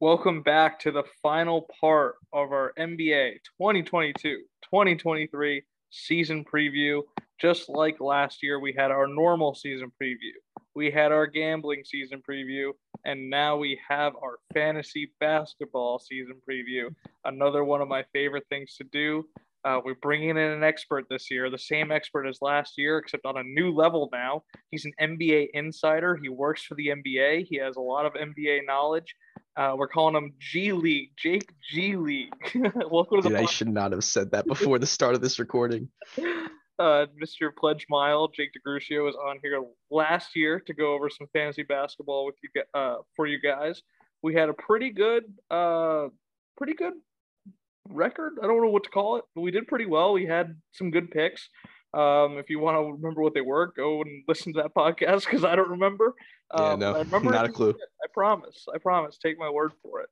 Welcome back to the final part of our NBA 2022 2023 season preview. Just like last year, we had our normal season preview, we had our gambling season preview, and now we have our fantasy basketball season preview. Another one of my favorite things to do. Uh, we're bringing in an expert this year, the same expert as last year, except on a new level now. He's an NBA insider. He works for the NBA. He has a lot of NBA knowledge. Uh, we're calling him G League, Jake G League. Welcome to the. Dude, I should not have said that before the start of this recording. Uh, Mr. Pledge Mile, Jake DeGrucio, was on here last year to go over some fantasy basketball with you uh, for you guys. We had a pretty good, uh, pretty good record. I don't know what to call it, but we did pretty well. We had some good picks. Um, if you want to remember what they were, go and listen to that podcast because I don't remember. Um, yeah, no, I remember not a clue. I promise. I promise. Take my word for it.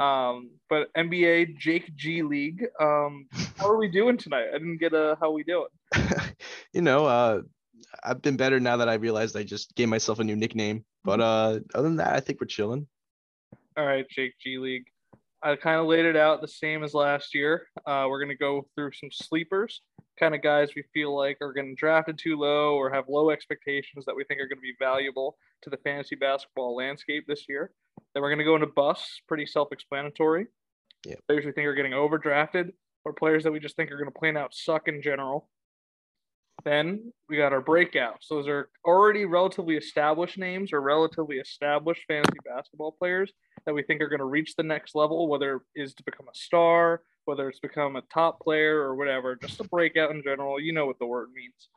Um, but NBA Jake G League. Um, how are we doing tonight? I didn't get a how we doing. you know, uh, I've been better now that I realized I just gave myself a new nickname. But mm-hmm. uh, other than that, I think we're chilling. All right, Jake G League. I kind of laid it out the same as last year. Uh, we're going to go through some sleepers, kind of guys we feel like are getting drafted too low or have low expectations that we think are going to be valuable to the fantasy basketball landscape this year. Then we're going to go into busts, pretty self explanatory. Yeah. Players we think are getting overdrafted or players that we just think are going to plain out suck in general. Then we got our breakouts. Those are already relatively established names or relatively established fantasy basketball players that we think are going to reach the next level, whether it is to become a star, whether it's become a top player or whatever, just a breakout in general. You know what the word means.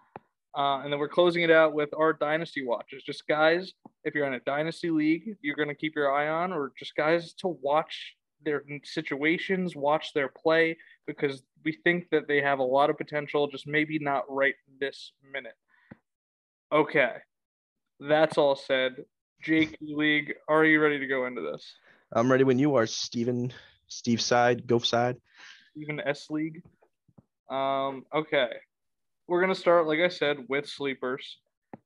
Uh, and then we're closing it out with our dynasty watches. Just guys, if you're in a dynasty league, you're going to keep your eye on, or just guys to watch their situations, watch their play, because we think that they have a lot of potential, just maybe not right this minute. Okay, that's all said. Jake League, are you ready to go into this? I'm ready when you are, Steven. Steve side, go side. Steven S League. Um, okay. We're gonna start, like I said, with sleepers.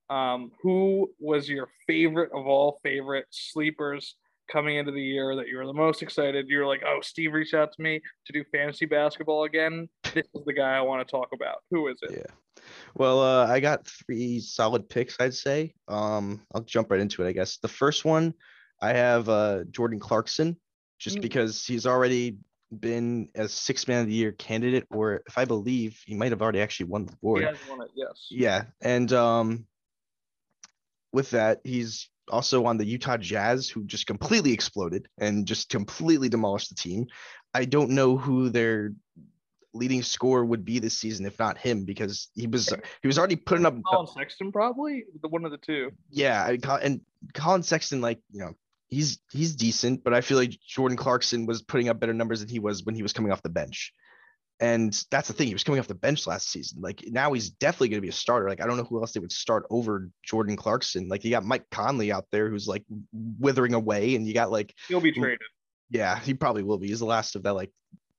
Um, who was your favorite of all favorite sleepers coming into the year that you were the most excited? You were like, oh, Steve reached out to me to do fantasy basketball again. This is the guy I want to talk about. Who is it? Yeah. Well, uh, I got three solid picks, I'd say. Um, I'll jump right into it, I guess. The first one, I have uh, Jordan Clarkson, just mm. because he's already been a six man of the year candidate, or if I believe, he might have already actually won the award. He has won it, yes. Yeah, and um, with that, he's also on the Utah Jazz, who just completely exploded and just completely demolished the team. I don't know who their leading scorer would be this season if not him because he was he was already putting up Collin Sexton probably the one of the two. Yeah, and Collin Sexton like you know he's he's decent, but I feel like Jordan Clarkson was putting up better numbers than he was when he was coming off the bench. And that's the thing. He was coming off the bench last season. Like now he's definitely going to be a starter. Like I don't know who else they would start over Jordan Clarkson. Like you got Mike Conley out there who's like withering away, and you got like he'll be traded. Yeah, he probably will be. He's the last of that like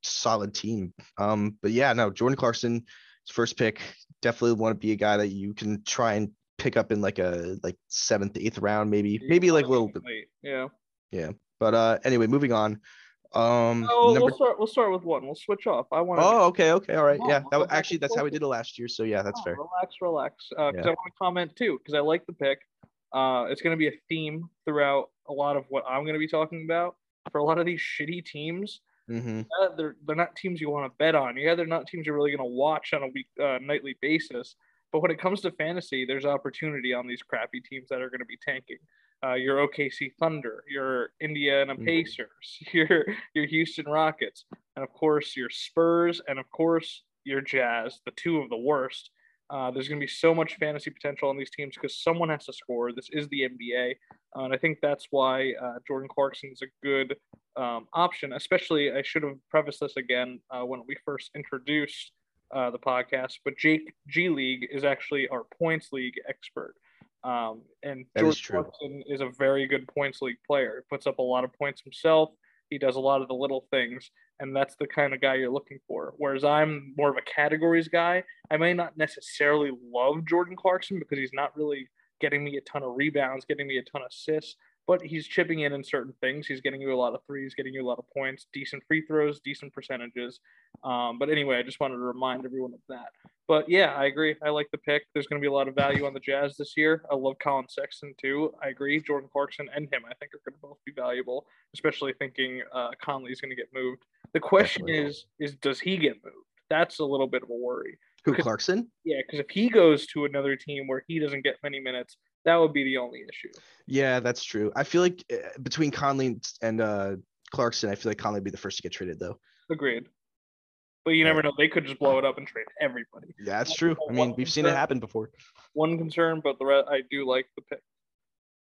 solid team. Um, but yeah, no, Jordan Clarkson, first pick, definitely want to be a guy that you can try and pick up in like a like seventh, eighth round, maybe, maybe like a little bit. Yeah. Yeah. But uh anyway, moving on. Um oh, number... we'll start we'll start with one. We'll switch off. I want Oh, okay, okay, all right. yeah. That, actually that's how we did it last year. So yeah, that's oh, fair. Relax, relax. Uh because yeah. I want to comment too, because I like the pick. Uh it's gonna be a theme throughout a lot of what I'm gonna be talking about. For a lot of these shitty teams, Mm-hmm. Uh, they're they're not teams you want to bet on. Yeah, they're not teams you're really going to watch on a week uh, nightly basis. But when it comes to fantasy, there's opportunity on these crappy teams that are going to be tanking. Uh, your OKC Thunder, your Indiana mm-hmm. Pacers, your your Houston Rockets, and of course your Spurs, and of course your Jazz, the two of the worst. Uh, there's going to be so much fantasy potential on these teams because someone has to score. This is the NBA, uh, and I think that's why uh, Jordan Clarkson is a good um, option. Especially, I should have prefaced this again uh, when we first introduced uh, the podcast, but Jake G League is actually our points league expert. Um, and that George is Clarkson is a very good points league player. He puts up a lot of points himself. He does a lot of the little things, and that's the kind of guy you're looking for. Whereas I'm more of a categories guy. I may not necessarily love Jordan Clarkson because he's not really getting me a ton of rebounds, getting me a ton of assists, but he's chipping in in certain things. He's getting you a lot of threes, getting you a lot of points, decent free throws, decent percentages. Um, but anyway, I just wanted to remind everyone of that. But yeah, I agree. I like the pick. There's going to be a lot of value on the Jazz this year. I love Collin Sexton too. I agree. Jordan Clarkson and him, I think, are going to both be valuable, especially thinking uh, Conley's going to get moved. The question Definitely. is, is does he get moved? That's a little bit of a worry. Who Clarkson? Yeah, because if he goes to another team where he doesn't get many minutes, that would be the only issue. Yeah, that's true. I feel like uh, between Conley and uh, Clarkson, I feel like Conley would be the first to get traded, though. Agreed. But you never know; they could just blow it up and trade everybody. Yeah, that's true. I mean, we've concern, seen it happen before. One concern, but the rest, I do like the pick.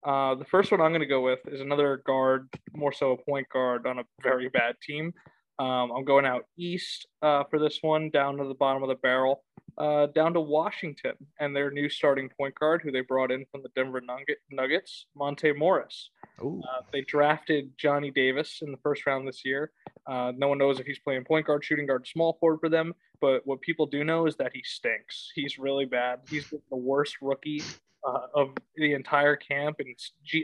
Uh, the first one I'm going to go with is another guard, more so a point guard on a very bad team. Um, I'm going out east uh, for this one, down to the bottom of the barrel, uh, down to Washington and their new starting point guard, who they brought in from the Denver Nugget, Nuggets, Monte Morris. Uh, they drafted Johnny Davis in the first round this year. Uh, no one knows if he's playing point guard, shooting guard, small forward for them, but what people do know is that he stinks. He's really bad. He's the worst rookie uh, of the entire camp in,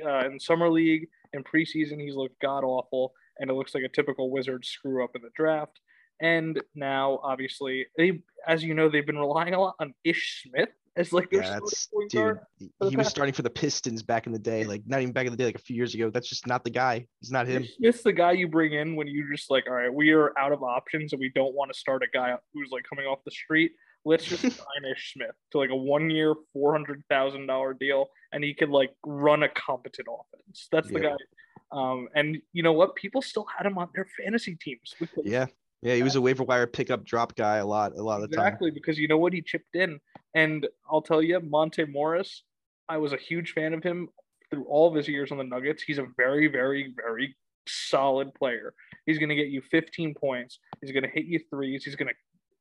uh, in summer league and preseason. He's looked god awful and it looks like a typical wizard screw up in the draft. And now, obviously, they, as you know, they've been relying a lot on Ish Smith as like their yeah, dude. He was starting for the Pistons back in the day, like not even back in the day, like a few years ago. That's just not the guy. He's not him. It's the guy you bring in when you just like, all right, we are out of options and we don't want to start a guy who's like coming off the street. Let's just sign Ish Smith to like a one-year, four hundred thousand dollar deal, and he could like run a competent offense. That's the yeah. guy um, and you know what? People still had him on their fantasy teams. Yeah. Yeah, he was a waiver wire pickup drop guy a lot, a lot of the time. Exactly, because you know what? He chipped in. And I'll tell you, Monte Morris, I was a huge fan of him through all of his years on the Nuggets. He's a very, very, very solid player. He's going to get you 15 points. He's going to hit you threes. He's going to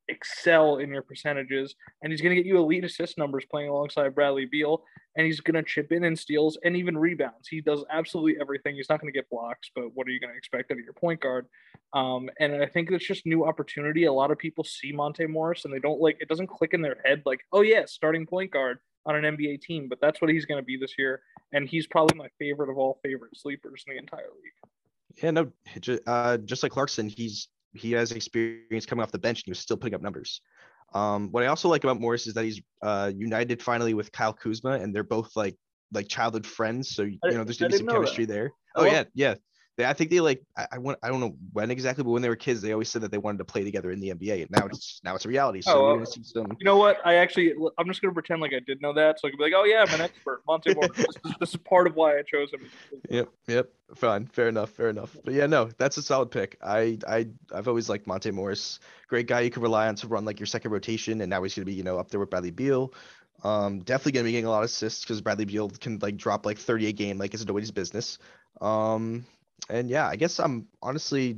excel in your percentages, and he's going to get you elite assist numbers playing alongside Bradley Beal, and he's going to chip in and steals and even rebounds. He does absolutely everything. He's not going to get blocks, but what are you going to expect out of your point guard? Um, and I think it's just new opportunity. A lot of people see Monte Morris and they don't like it doesn't click in their head like, oh yeah, starting point guard on an NBA team, but that's what he's going to be this year, and he's probably my favorite of all favorite sleepers in the entire league. Yeah, no, uh, just like Clarkson, he's he has experience coming off the bench and he was still putting up numbers. Um, what I also like about Morris is that he's uh, united finally with Kyle Kuzma, and they're both like like childhood friends. So you know, there's gonna be some chemistry that. there. Oh, oh yeah, yeah. They, I think they like I, I want I don't know when exactly, but when they were kids, they always said that they wanted to play together in the NBA. And now it's now it's a reality. So oh, see some. You know what? I actually I'm just gonna pretend like I did know that, so I can be like, oh yeah, I'm an expert. Monte Morris. this, is, this is part of why I chose him. Yep, yep. Fine, fair enough, fair enough. But yeah, no, that's a solid pick. I I I've always liked Monte Morris. Great guy you can rely on to run like your second rotation, and now he's gonna be you know up there with Bradley Beal. Um, definitely gonna be getting a lot of assists because Bradley Beal can like drop like 30 a game, like it's nobody's business. Um, and yeah, I guess I'm honestly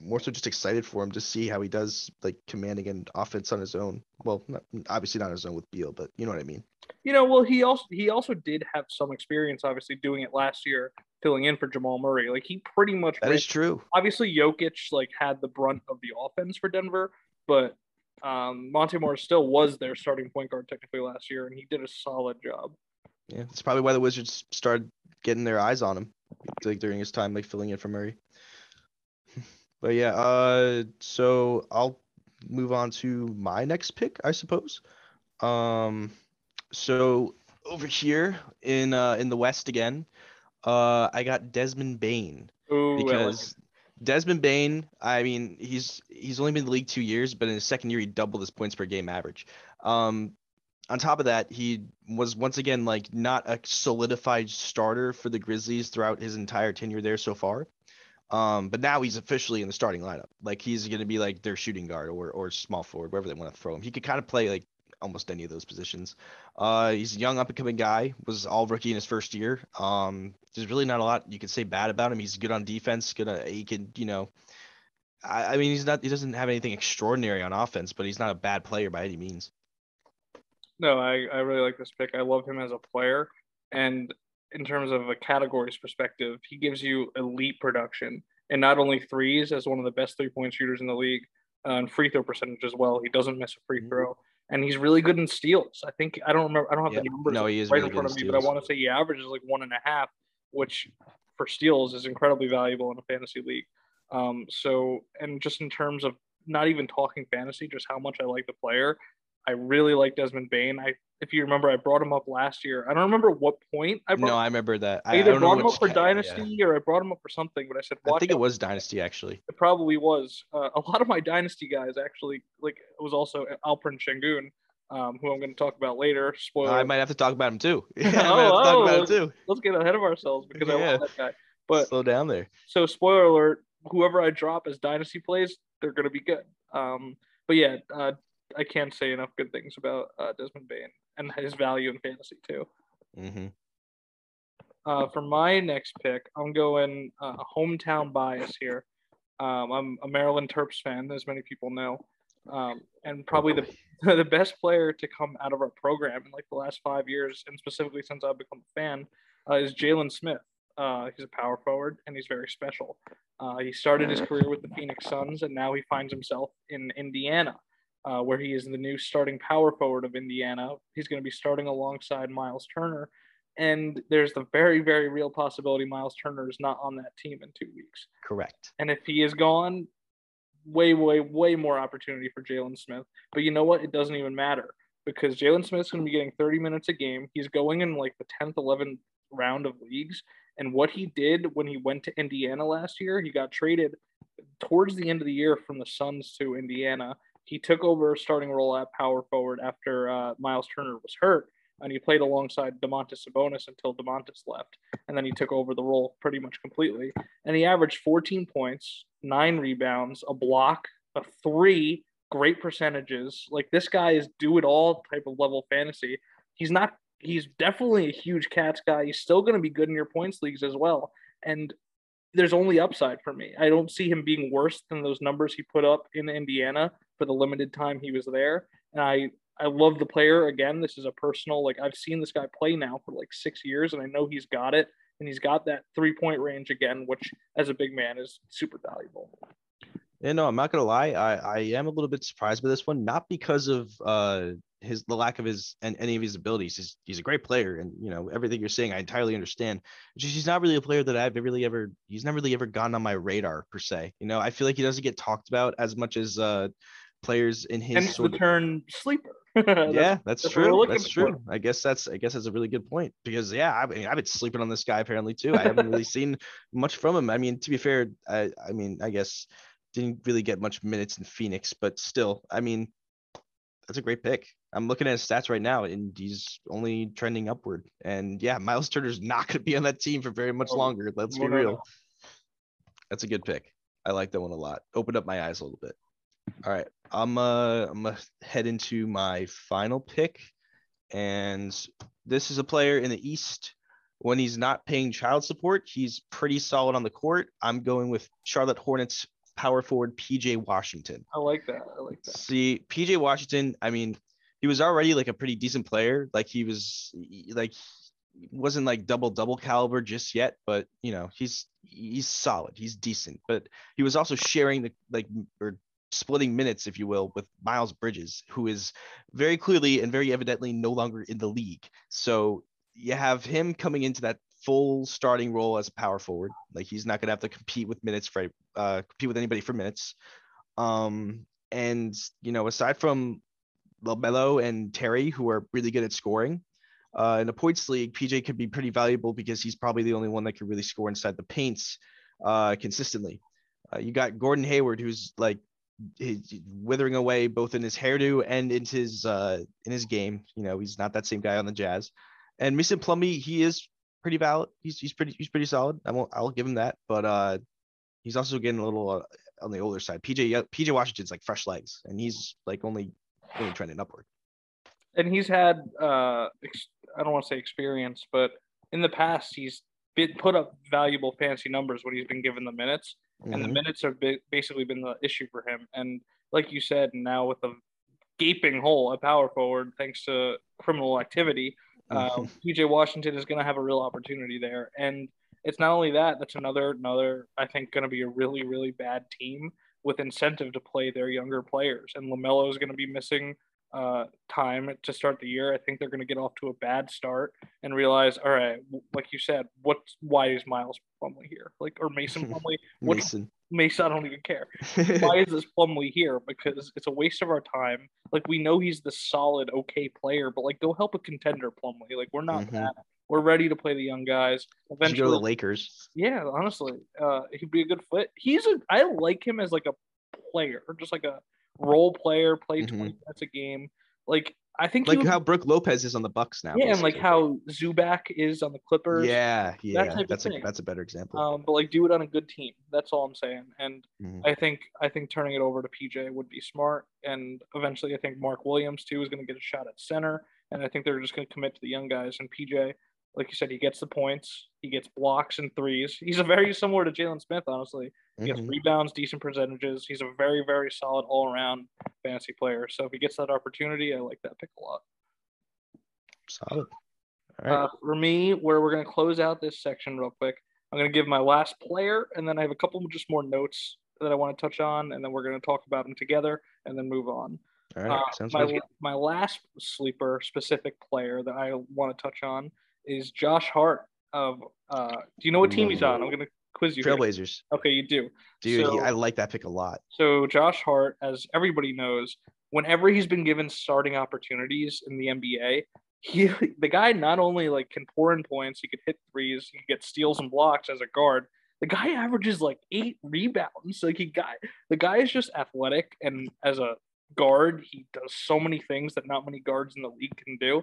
more so just excited for him to see how he does like commanding an offense on his own. Well, not, obviously not on his own with Beal, but you know what I mean. You know, well, he also he also did have some experience, obviously, doing it last year, filling in for Jamal Murray. Like he pretty much that ran, is true. Obviously, Jokic like had the brunt of the offense for Denver, but um, Monte Morris still was their starting point guard technically last year, and he did a solid job. Yeah, that's probably why the Wizards started getting their eyes on him like during his time like filling in for Murray. but yeah, uh, so I'll move on to my next pick, I suppose. Um, so over here in uh in the West again, uh, I got Desmond Bane Ooh, because. Desmond Bane. I mean, he's he's only been in the league two years, but in his second year, he doubled his points per game average. Um, on top of that, he was once again like not a solidified starter for the Grizzlies throughout his entire tenure there so far. Um, but now he's officially in the starting lineup. Like he's going to be like their shooting guard or or small forward, wherever they want to throw him. He could kind of play like almost any of those positions. Uh, he's a young up and coming guy. Was all rookie in his first year. Um, there's really not a lot you could say bad about him. He's good on defense. Gonna he can you know. I, I mean, he's not. He doesn't have anything extraordinary on offense, but he's not a bad player by any means. No, I, I really like this pick. I love him as a player. And in terms of a categories perspective, he gives you elite production and not only threes as one of the best three point shooters in the league, uh, and free throw percentage as well. He doesn't miss a free mm-hmm. throw. And he's really good in steals. I think I don't remember. I don't have yeah. the numbers no, he is right really in front of me, but I want to say he averages like one and a half which for steals is incredibly valuable in a fantasy league. Um, so, and just in terms of not even talking fantasy, just how much I like the player, I really like Desmond Bane. I, if you remember, I brought him up last year. I don't remember what point I brought. No, I remember that. I either brought him up for Dynasty yeah. or I brought him up for something, but I said I think it was Dynasty actually. It probably was. Uh, a lot of my Dynasty guys actually like it was also Alperen Sengun, um, who I'm going to talk about later. Spoiler. I might have to talk about him too. Yeah, oh, oh, let's, let's, get ahead of ourselves because yeah. I love that guy. But slow down there. So spoiler alert: whoever I drop as Dynasty plays, they're going to be good. Um, but yeah, uh, I can't say enough good things about uh, Desmond Bane and his value in fantasy too. Mm-hmm. Uh, for my next pick, I'm going uh, hometown bias here. Um, I'm a Maryland Terps fan, as many people know, um, and probably the the best player to come out of our program in like the last five years, and specifically since I've become a fan, uh, is Jalen Smith. Uh, he's a power forward and he's very special. Uh, he started his career with the Phoenix Suns, and now he finds himself in Indiana uh, where he is the new starting power forward of Indiana. He's going to be starting alongside Miles Turner. And there's the very, very real possibility Miles Turner is not on that team in two weeks. Correct. And if he is gone, way, way, way more opportunity for Jalen Smith. But you know what? It doesn't even matter because Jalen Smith's going to be getting 30 minutes a game. He's going in like the 10th, 11th round of leagues. And what he did when he went to Indiana last year, he got traded towards the end of the year from the Suns to Indiana he took over a starting role at power forward after uh, Miles Turner was hurt, and he played alongside Domantas Sabonis until Domantas left, and then he took over the role pretty much completely. And he averaged 14 points, nine rebounds, a block, a three, great percentages. Like this guy is do it all type of level fantasy. He's not. He's definitely a huge cats guy. He's still going to be good in your points leagues as well. And there's only upside for me. I don't see him being worse than those numbers he put up in Indiana for the limited time he was there. And I I love the player. Again, this is a personal like I've seen this guy play now for like six years, and I know he's got it, and he's got that three point range again, which as a big man is super valuable. Yeah, no, I'm not gonna lie. I I am a little bit surprised by this one, not because of uh his the lack of his and any of his abilities. He's he's a great player, and you know everything you're saying, I entirely understand. Just he's not really a player that I've really ever. He's never really ever gotten on my radar per se. You know, I feel like he doesn't get talked about as much as uh players in his Hence sort the of turn sleeper. that's, yeah, that's, that's true. That's true. For. I guess that's I guess that's a really good point because yeah, I mean I've been sleeping on this guy apparently too. I haven't really seen much from him. I mean, to be fair, I I mean I guess didn't really get much minutes in Phoenix, but still, I mean, that's a great pick. I'm looking at his stats right now, and he's only trending upward. And yeah, Miles Turner's not going to be on that team for very much longer. Let's be real. That's a good pick. I like that one a lot. Opened up my eyes a little bit. All right, I'm uh I'm gonna head into my final pick, and this is a player in the East. When he's not paying child support, he's pretty solid on the court. I'm going with Charlotte Hornets power forward PJ Washington. I like that. I like that. See, PJ Washington, I mean, he was already like a pretty decent player. Like he was like wasn't like double double caliber just yet, but you know, he's he's solid. He's decent. But he was also sharing the like or splitting minutes, if you will, with Miles Bridges, who is very clearly and very evidently no longer in the league. So you have him coming into that full starting role as a power forward. Like he's not gonna have to compete with minutes for uh, compete with anybody for minutes. Um, and you know, aside from LaMelo and Terry, who are really good at scoring, uh, in the points league, PJ could be pretty valuable because he's probably the only one that can really score inside the paints uh, consistently. Uh, you got Gordon Hayward, who's like withering away both in his hairdo and in his uh, in his game. You know, he's not that same guy on the Jazz. And Mason Plumlee, he is pretty valid. He's he's pretty he's pretty solid. I won't I'll give him that. But uh, he's also getting a little uh, on the older side. PJ PJ Washington's like fresh legs, and he's like only only trending upward. And he's had uh, ex- I don't want to say experience, but in the past he's been put up valuable fancy numbers when he's been given the minutes, mm-hmm. and the mm-hmm. minutes have basically been the issue for him. And like you said, now with a gaping hole at power forward thanks to criminal activity, um, PJ Washington is going to have a real opportunity there. And it's not only that; that's another another I think going to be a really really bad team with incentive to play their younger players. And LaMelo is going to be missing uh, time to start the year. I think they're going to get off to a bad start and realize, all right, like you said, what? Why is Miles Plumlee here? Like or Mason Plumlee? What, Mason. Mason, I don't even care. Why is this Plumlee here? Because it's a waste of our time. Like we know he's the solid, okay player, but like go help a contender, Plumlee. Like we're not Mhm. that. We're ready to play the young guys. Should go to the Lakers. yeah, honestly, uh, he'd be a good fit. He's a. I like him as like a player, just like a role player, play Mhm. twenty minutes a game. Like I think Like would- how Brook Lopez is on the Bucks now. yeah, and like how Zubac is on the Clippers. Yeah, yeah. of That's a thing. that's a better example. Um, but like do it on a good team. That's all I'm saying. And Mhm. I think I think turning it over to PJ would be smart. And eventually, I think Mark Williams too is going to get a shot at center. And I think they're just going to commit to the young guys. And PJ, like you said, he gets the points. He gets blocks and threes. He's a very similar to Jalen Smith, honestly. He gets Mhm. rebounds, decent percentages. He's a very very solid all around fantasy player. So if he gets that opportunity, I like that pick a lot. Solid. All right. Uh, for me, where we're going to close out this section real quick, I'm going to give my last player, and then I have a couple just more notes that I want to touch on, and then we're going to talk about them together, and then move on. All right. Uh, Sounds my, good. my last sleeper specific player that I want to touch on is Josh Hart of. Uh, do you know what team he's on? I'm going to quiz you. here. Trailblazers. Okay, you do. Dude, he- I like that pick a lot. So Josh Hart, as everybody knows, whenever he's been given starting opportunities in the NBA, he the guy not only like can pour in points, he could hit threes, he could get steals and blocks as a guard. The guy averages like eight rebounds. Like he got the guy is just athletic, and as a guard, he does so many things that not many guards in the league can do.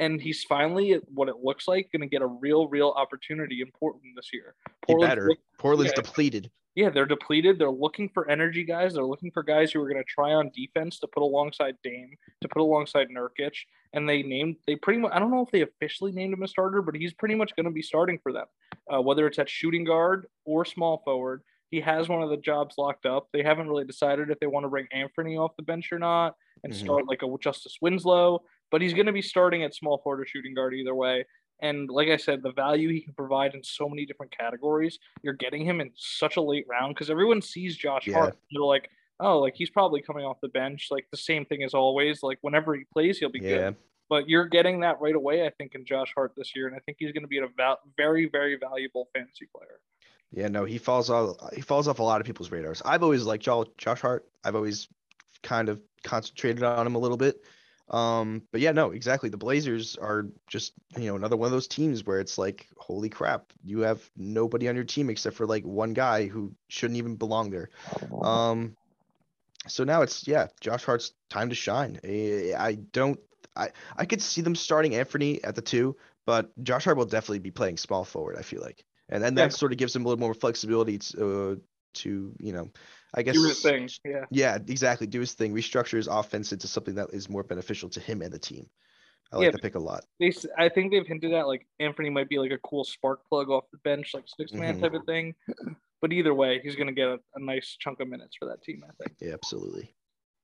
And he's finally, what it looks like, going to get a real, real opportunity in Portland this year. Portland's better. look- Portland's yeah. depleted. yeah, they're depleted. They're looking for energy guys. They're looking for guys who are going to try on defense to put alongside Dame, to put alongside Nurkic. And they named, they pretty much, I don't know if they officially named him a starter, but he's pretty much going to be starting for them, uh, whether it's at shooting guard or small forward. He has one of the jobs locked up. They haven't really decided if they want to bring Anthony off the bench or not and Mhm. start like a Justice Winslow, but he's going to be starting at small forward or shooting guard either way. And like I said, the value he can provide in so many different categories, you're getting him in such a late round because everyone sees Josh Yeah. Hart. They're like, oh, like he's probably coming off the bench. Like the same thing as always. Like whenever he plays, he'll be Yeah. good. But you're getting that right away, I think, in Josh Hart this year. And I think he's going to be a val- very, very valuable fantasy player. Yeah, no, he falls off. He falls off a lot of people's radars. I've always liked Josh Hart. I've always kind of concentrated on him a little bit. Um, but yeah, no, exactly. The Blazers are just you know another one of those teams where it's like, holy crap, you have nobody on your team except for like one guy who shouldn't even belong there. Um, so now it's yeah, Josh Hart's time to shine. Eh, I don't. I I could see them starting Anthony at the two, but Josh Hart will definitely be playing small forward. I feel like, and then Yeah. that sort of gives him a little more flexibility to, uh, to you know, I guess Do his thing. Yeah. yeah, exactly. Do his thing. Restructure his offense into something that is more beneficial to him and the team. I like Yeah, the pick a lot. They, I think they've hinted at like Anthony might be like a cool spark plug off the bench, like six man Mhm. type of thing. But either way, he's going to get a, a nice chunk of minutes for that team, I think. Yeah, absolutely.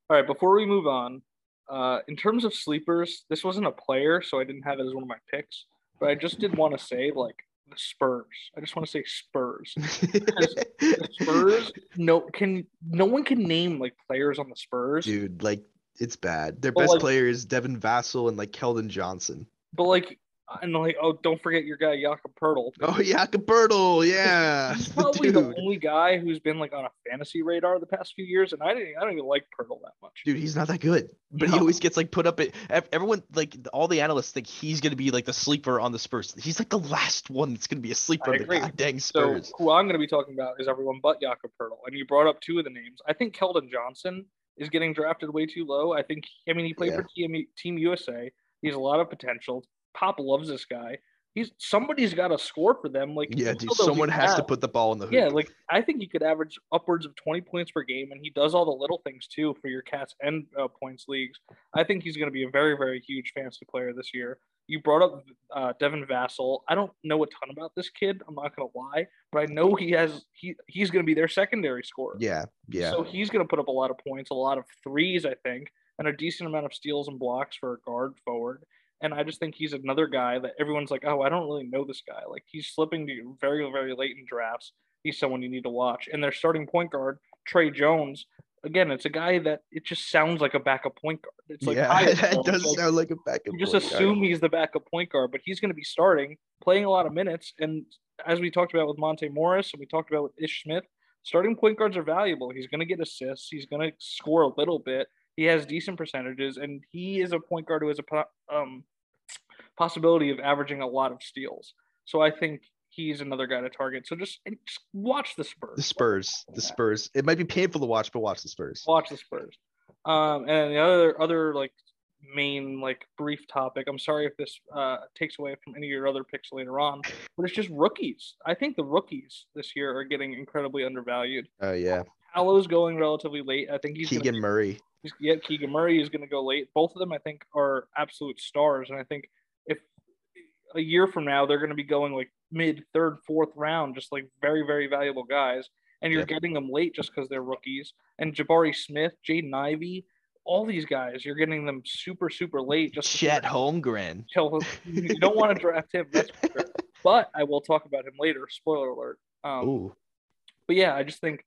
All right, before we move on, uh, in terms of sleepers, this wasn't a player, so I didn't have it as one of my picks. But I just did want to say like the Spurs. I just want to say Spurs. Spurs, no can no one can name like players on the Spurs. Dude, like it's bad. Their But, best like- player is Devin Vassell and like Keldon Johnson. But like, and like, oh, don't forget your guy Jakob Poeltl. Oh yeah, Poeltl, yeah. He's probably the only guy who's been like on a fantasy radar the past few years, and I didn't, I don't even like Poeltl that much. dude, he's not that good. But he always gets like put up at everyone like all the analysts think he's gonna be like the sleeper on the Spurs. He's like the last one that's gonna be a sleeper I on the agree. god dang So who I'm going to be talking about is everyone but Jakob Poeltl, and you brought up two of the names. I think Keldon Johnson is getting drafted way too low. I think, I mean, he played for Team Team USA. He has a lot of potential. Pop loves this guy. He's somebody's got to score for them. Like yeah, dude, someone has to put the ball in the hoop. Yeah, like I think he could average upwards of 20 points per game, and he does all the little things too for your cats and uh, points leagues. I think he's going to be a very, very huge fantasy player this year. You brought up uh, Devin Vassell. I don't know a ton about this kid. I'm not going to lie, but I know he has he he's going to be their secondary scorer. yeah, yeah. So he's going to put up a lot of points, a lot of threes, I think, and a decent amount of steals and blocks for a guard forward. And I just think he's another guy that everyone's like, oh, I don't really know this guy. Like he's slipping to you very, very late in drafts. He's someone you need to watch. And their starting point guard, Tre Jones, again, it's a guy that it just sounds like a backup point guard. It's like yeah, it does like- sound like a backup. you just point guard. assume he's the backup point guard, but he's going to be starting, playing a lot of minutes. And as we talked about with Monte Morris and we talked about with Ish Smith, starting point guards are valuable. He's going to get assists. He's going to score a little bit. He has decent percentages, and he is a point guard who has a um, possibility of averaging a lot of steals. So I think he's another guy to target. So just, just watch the Spurs. the Spurs. The Spurs. It might be painful to watch, but watch the Spurs. Watch the Spurs. Um, and the other other like main like brief topic. I'm sorry if this uh, takes away from any of your other picks later on, but it's just rookies. I think the rookies this year are getting incredibly undervalued. Oh yeah, Paolo's going relatively late. I think he's Keegan Murray. he's, yeah, Keegan Murray is going to go late. Both of them, I think, are absolute stars, and I think a year from now they're going to be going like mid third, fourth round, just like very, very valuable guys, and you're Yep. getting them late just because they're rookies. And Jabari Smith, Jaden Ivey, all these guys, you're getting them super, super late. Just Chet Holmgren. you don't want to draft him. That's for sure. But I will talk about him later. Spoiler alert. Um, Ooh, but yeah, I just think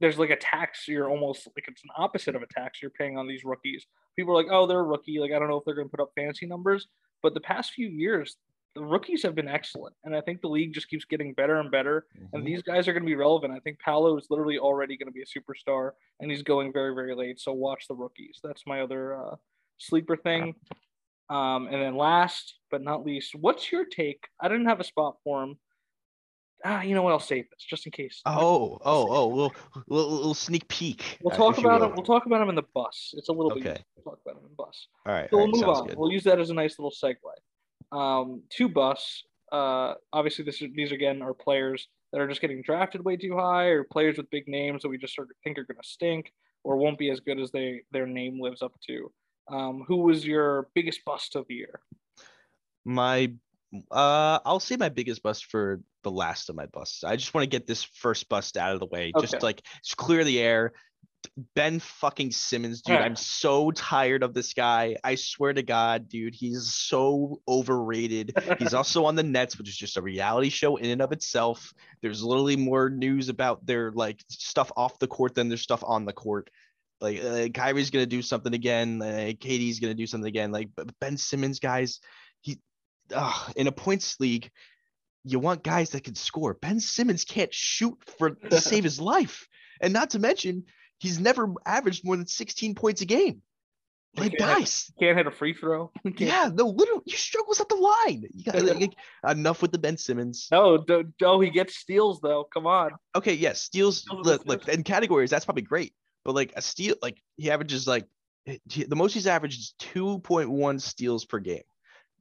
there's like a tax. You're almost like it's an opposite of a tax you're paying on these rookies. People are like, oh, they're a rookie. Like I don't know if they're going to put up fancy numbers, but the past few years, the rookies have been excellent, and I think the league just keeps getting better and better. And Mhm. these guys are going to be relevant. I think Paolo is literally already going to be a superstar, and he's going very, very late. So watch the rookies. That's my other uh, sleeper thing. Um, and then last but not least, what's your take? I didn't have a spot for him. Ah, you know what? I'll save this just in case. Oh, oh, oh, little, little, little sneak peek. We'll uh, talk about him. We'll talk about him in the bus. It's a little bit. Okay. easier to talk about him in the bus. All right, So all we'll right, move on. good. We'll use that as a nice little segue. Um, two bus. Uh, obviously, this is, these again are players that are just getting drafted way too high, or players with big names that we just sort of think are going to stink or won't be as good as they their name lives up to. Um, who was your biggest bust of the year? my uh I'll say my biggest bust for the last of my busts. I just want to get this first bust out of the way. Just like just clear the air. Ben fucking Simmons, dude. I'm so tired of this guy. I swear to God, dude, he's so overrated. He's also on the Nets, which is just a reality show in and of itself. There's literally more news about their like stuff off the court than their stuff on the court. Like uh, Kyrie's gonna do something again. Uh, KD's gonna do something again. Like but Ben Simmons, guys, he uh, in a points league, you want guys that can score. Ben Simmons can't shoot for to save his life, and not to mention he's never averaged more than 16 points a game. Like Yeah. guys, Can't hit a free throw. Yeah, no, literally, you struggles at the line. You got like, enough with the Ben Simmons. No, do, do, he gets steals though. Come on. Okay, yes, steals. Steals Look, look, in categories, that's probably great. But like a steal, like he averages like the most he's averaged is 2.1 steals per game.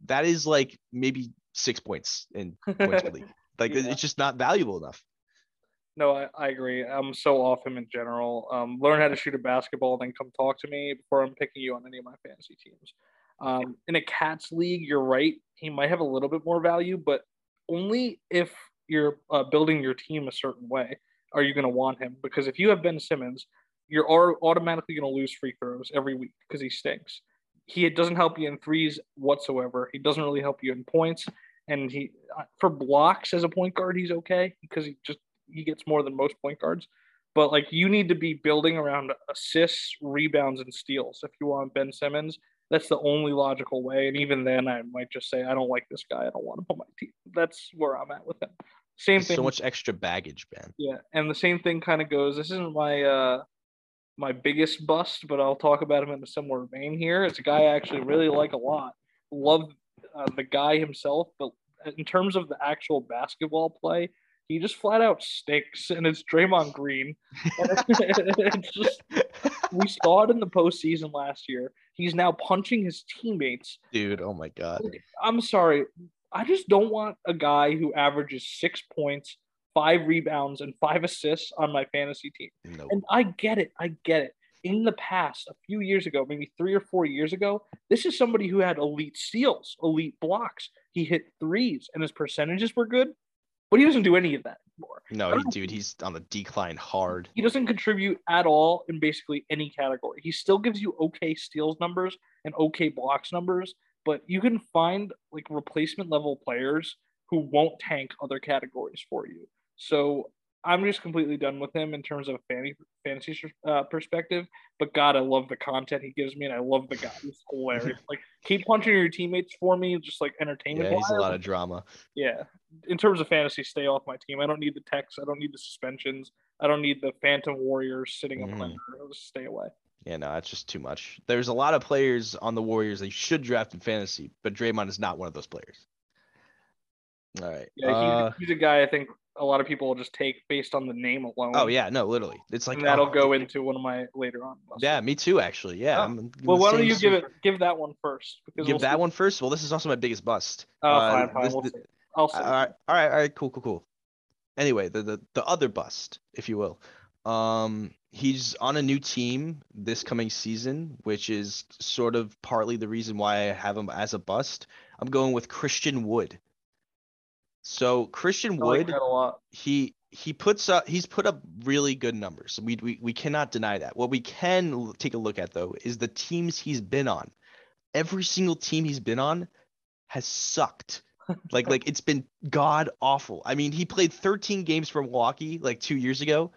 That is like maybe six points in points per league. Like Yeah. it's just not valuable enough. No, I, I agree. I'm so off him in general. Um, learn how to shoot a basketball, then come talk to me before I'm picking you on any of my fantasy teams. Um, in a Cats league, you're right. He might have a little bit more value, but only if you're uh, building your team a certain way are you going to want him. Because if you have Ben Simmons, you're automatically going to lose free throws every week because he stinks. He doesn't help you in threes whatsoever. He doesn't really help you in points. And he, uh, for blocks as a point guard, he's okay because he just he gets more than most point guards. But like you need to be building around assists, rebounds, and steals if you want Ben Simmons. That's the only logical way. And even then, I might just say I don't like this guy. I don't want him on my team. That's where I'm at with him. Same There's thing. so much extra baggage, Ben. Yeah, and the same thing kind of goes. This isn't my uh my biggest bust, but I'll talk about him in a similar vein here. It's a guy I actually really like a lot. Love uh, the guy himself, but in terms of the actual basketball play, he just flat out stinks, and it's Draymond Green. it's just we saw it in the postseason last year. He's now punching his teammates Dude, oh my god. I'm sorry. I just don't want a guy who averages six points, five rebounds, and five assists on my fantasy team. No. And I get it. I get it. In the past, a few years ago, maybe three or four years ago, this is somebody who had elite steals, elite blocks. He hit threes, and his percentages were good, but he doesn't do any of that anymore. No, he, dude, he's on the decline hard. He doesn't contribute at all in basically any category. He still gives you okay steals numbers and okay blocks numbers, but you can find like replacement level players who won't tank other categories for you. So I'm just completely done with him in terms of a fantasy uh, perspective. But God, I love the content he gives me, and I love the guy. He's hilarious. like keep punching your teammates for me, just like entertainment. Yeah, he's a lot of drama. Yeah, in terms of fantasy, stay off my team. I don't need the techs. I don't need the suspensions. I don't need the Phantom Warriors sitting up mm. under. I'll just stay away. Yeah, no, that's just too much. There's a lot of players on the Warriors that you should draft in fantasy, but Draymond is not one of those players. All right. Yeah, he's, uh, he's a guy I think a lot of people will just take based on the name alone. Oh yeah, no, literally, it's like and that'll oh, go into one of my later on. Yeah, me too, actually. Yeah. Oh. Well, why don't you give it give that one first? Because give we'll that see. one first. Well, this is also my biggest bust. Oh, uh, fine, fine. This, we'll the, I'll see. All right, all right, all right, cool, cool, cool. Anyway, the the the other bust, if you will. Um, he's on a new team this coming season, which is sort of partly the reason why I have him as a bust. I'm going with Christian Wood. So Christian Wood, like he he puts up he's put up really good numbers. We, we we cannot deny that. What we can take a look at though is the teams he's been on. Every single team he's been on has sucked. like like it's been god awful. I mean, he played 13 games for Milwaukee like 2 years ago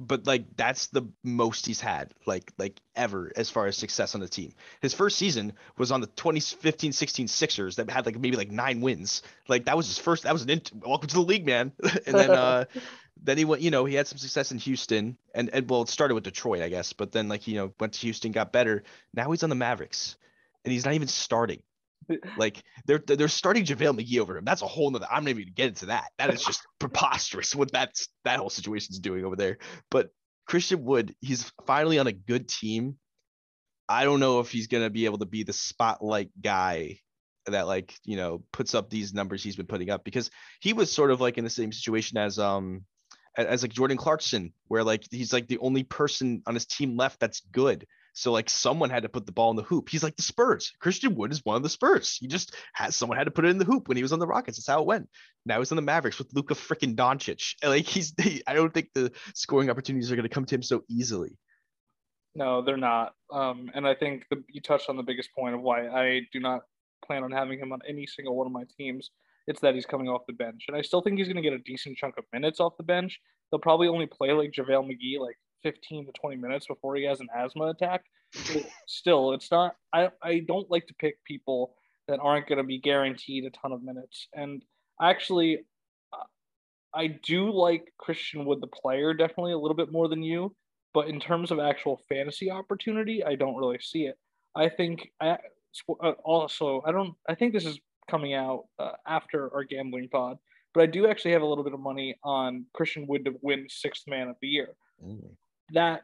but like that's the most he's had like like ever as far as success on the team. His first season was on the 2015-16 Sixers that had like maybe like nine wins. Like that was his first that was an int- welcome to the league, man. and then uh then he went, you know, he had some success in Houston and, and well it started with Detroit, I guess, but then like you know, went to Houston, got better. Now he's on the Mavericks and he's not even starting like they're they're starting JaVale McGee over him. That's a whole nother. I'm not even gonna get into that. That is just preposterous what that's that whole situation's doing over there. But Christian Wood, he's finally on a good team. I don't know if he's gonna be able to be the spotlight guy that like you know puts up these numbers he's been putting up because he was sort of like in the same situation as um as like Jordan Clarkson, where like he's like the only person on his team left that's good. So like someone had to put the ball in the hoop. He's like the Spurs. Christian Wood is one of the Spurs. He just had someone had to put it in the hoop when he was on the Rockets. That's how it went. Now he's on the Mavericks with Luka freaking Doncic. Like he's I don't think the scoring opportunities are going to come to him so easily. No, they're not. Um, and I think the, you touched on the biggest point of why I do not plan on having him on any single one of my teams. It's that he's coming off the bench, and I still think he's going to get a decent chunk of minutes off the bench. They'll probably only play like JaVale McGee like 15 to 20 minutes before he has an asthma attack. Still, it's not. I I don't like to pick people that aren't going to be guaranteed a ton of minutes. And actually, I do like Christian Wood the player definitely a little bit more than you. But in terms of actual fantasy opportunity, I don't really see it. I think I uh, also I don't. I think this is coming out uh, after our gambling pod. But I do actually have a little bit of money on Christian Wood to win sixth man of the year. Mm that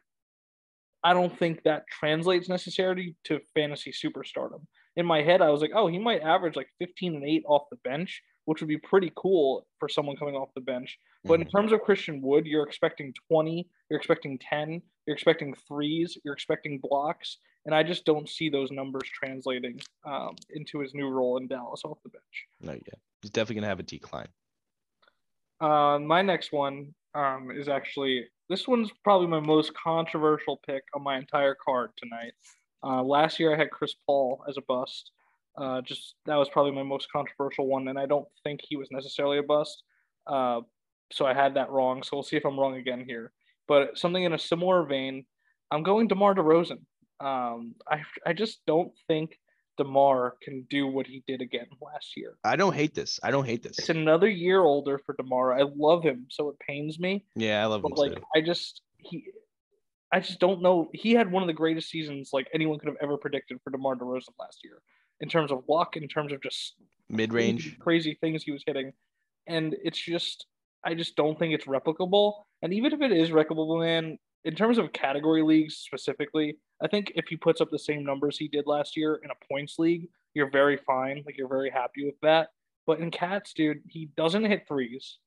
I don't think that translates necessarily to fantasy superstardom. In my head, I was like, oh, he might average like 15 and 8 off the bench, which would be pretty cool for someone coming off the bench. But mm-hmm. in terms of Christian Wood, you're expecting 20, you're expecting 10, you're expecting threes, you're expecting blocks. And I just don't see those numbers translating um, into his new role in Dallas off the bench. No, yeah. He's definitely going to have a decline. Uh, my next one um, is actually this one's probably my most controversial pick on my entire card tonight. Uh, last year I had Chris Paul as a bust. Uh, just that was probably my most controversial one, and I don't think he was necessarily a bust. Uh, so I had that wrong. So we'll see if I'm wrong again here. But something in a similar vein, I'm going DeMar DeRozan. Um, I I just don't think DeMar can do what he did again last year. I don't hate this. I don't hate this. It's another year older for DeMar. I love him, so it pains me. Yeah, I love but him. Like too. I just he I just don't know. He had one of the greatest seasons like anyone could have ever predicted for DeMar DeRozan last year. In terms of luck, in terms of just mid range crazy things he was hitting. And it's just I just don't think it's replicable. And even if it is replicable, man, in terms of category leagues specifically, I think if he puts up the same numbers he did last year in a points league, you're very fine. Like you're very happy with that. But in cats, dude, he doesn't hit threes.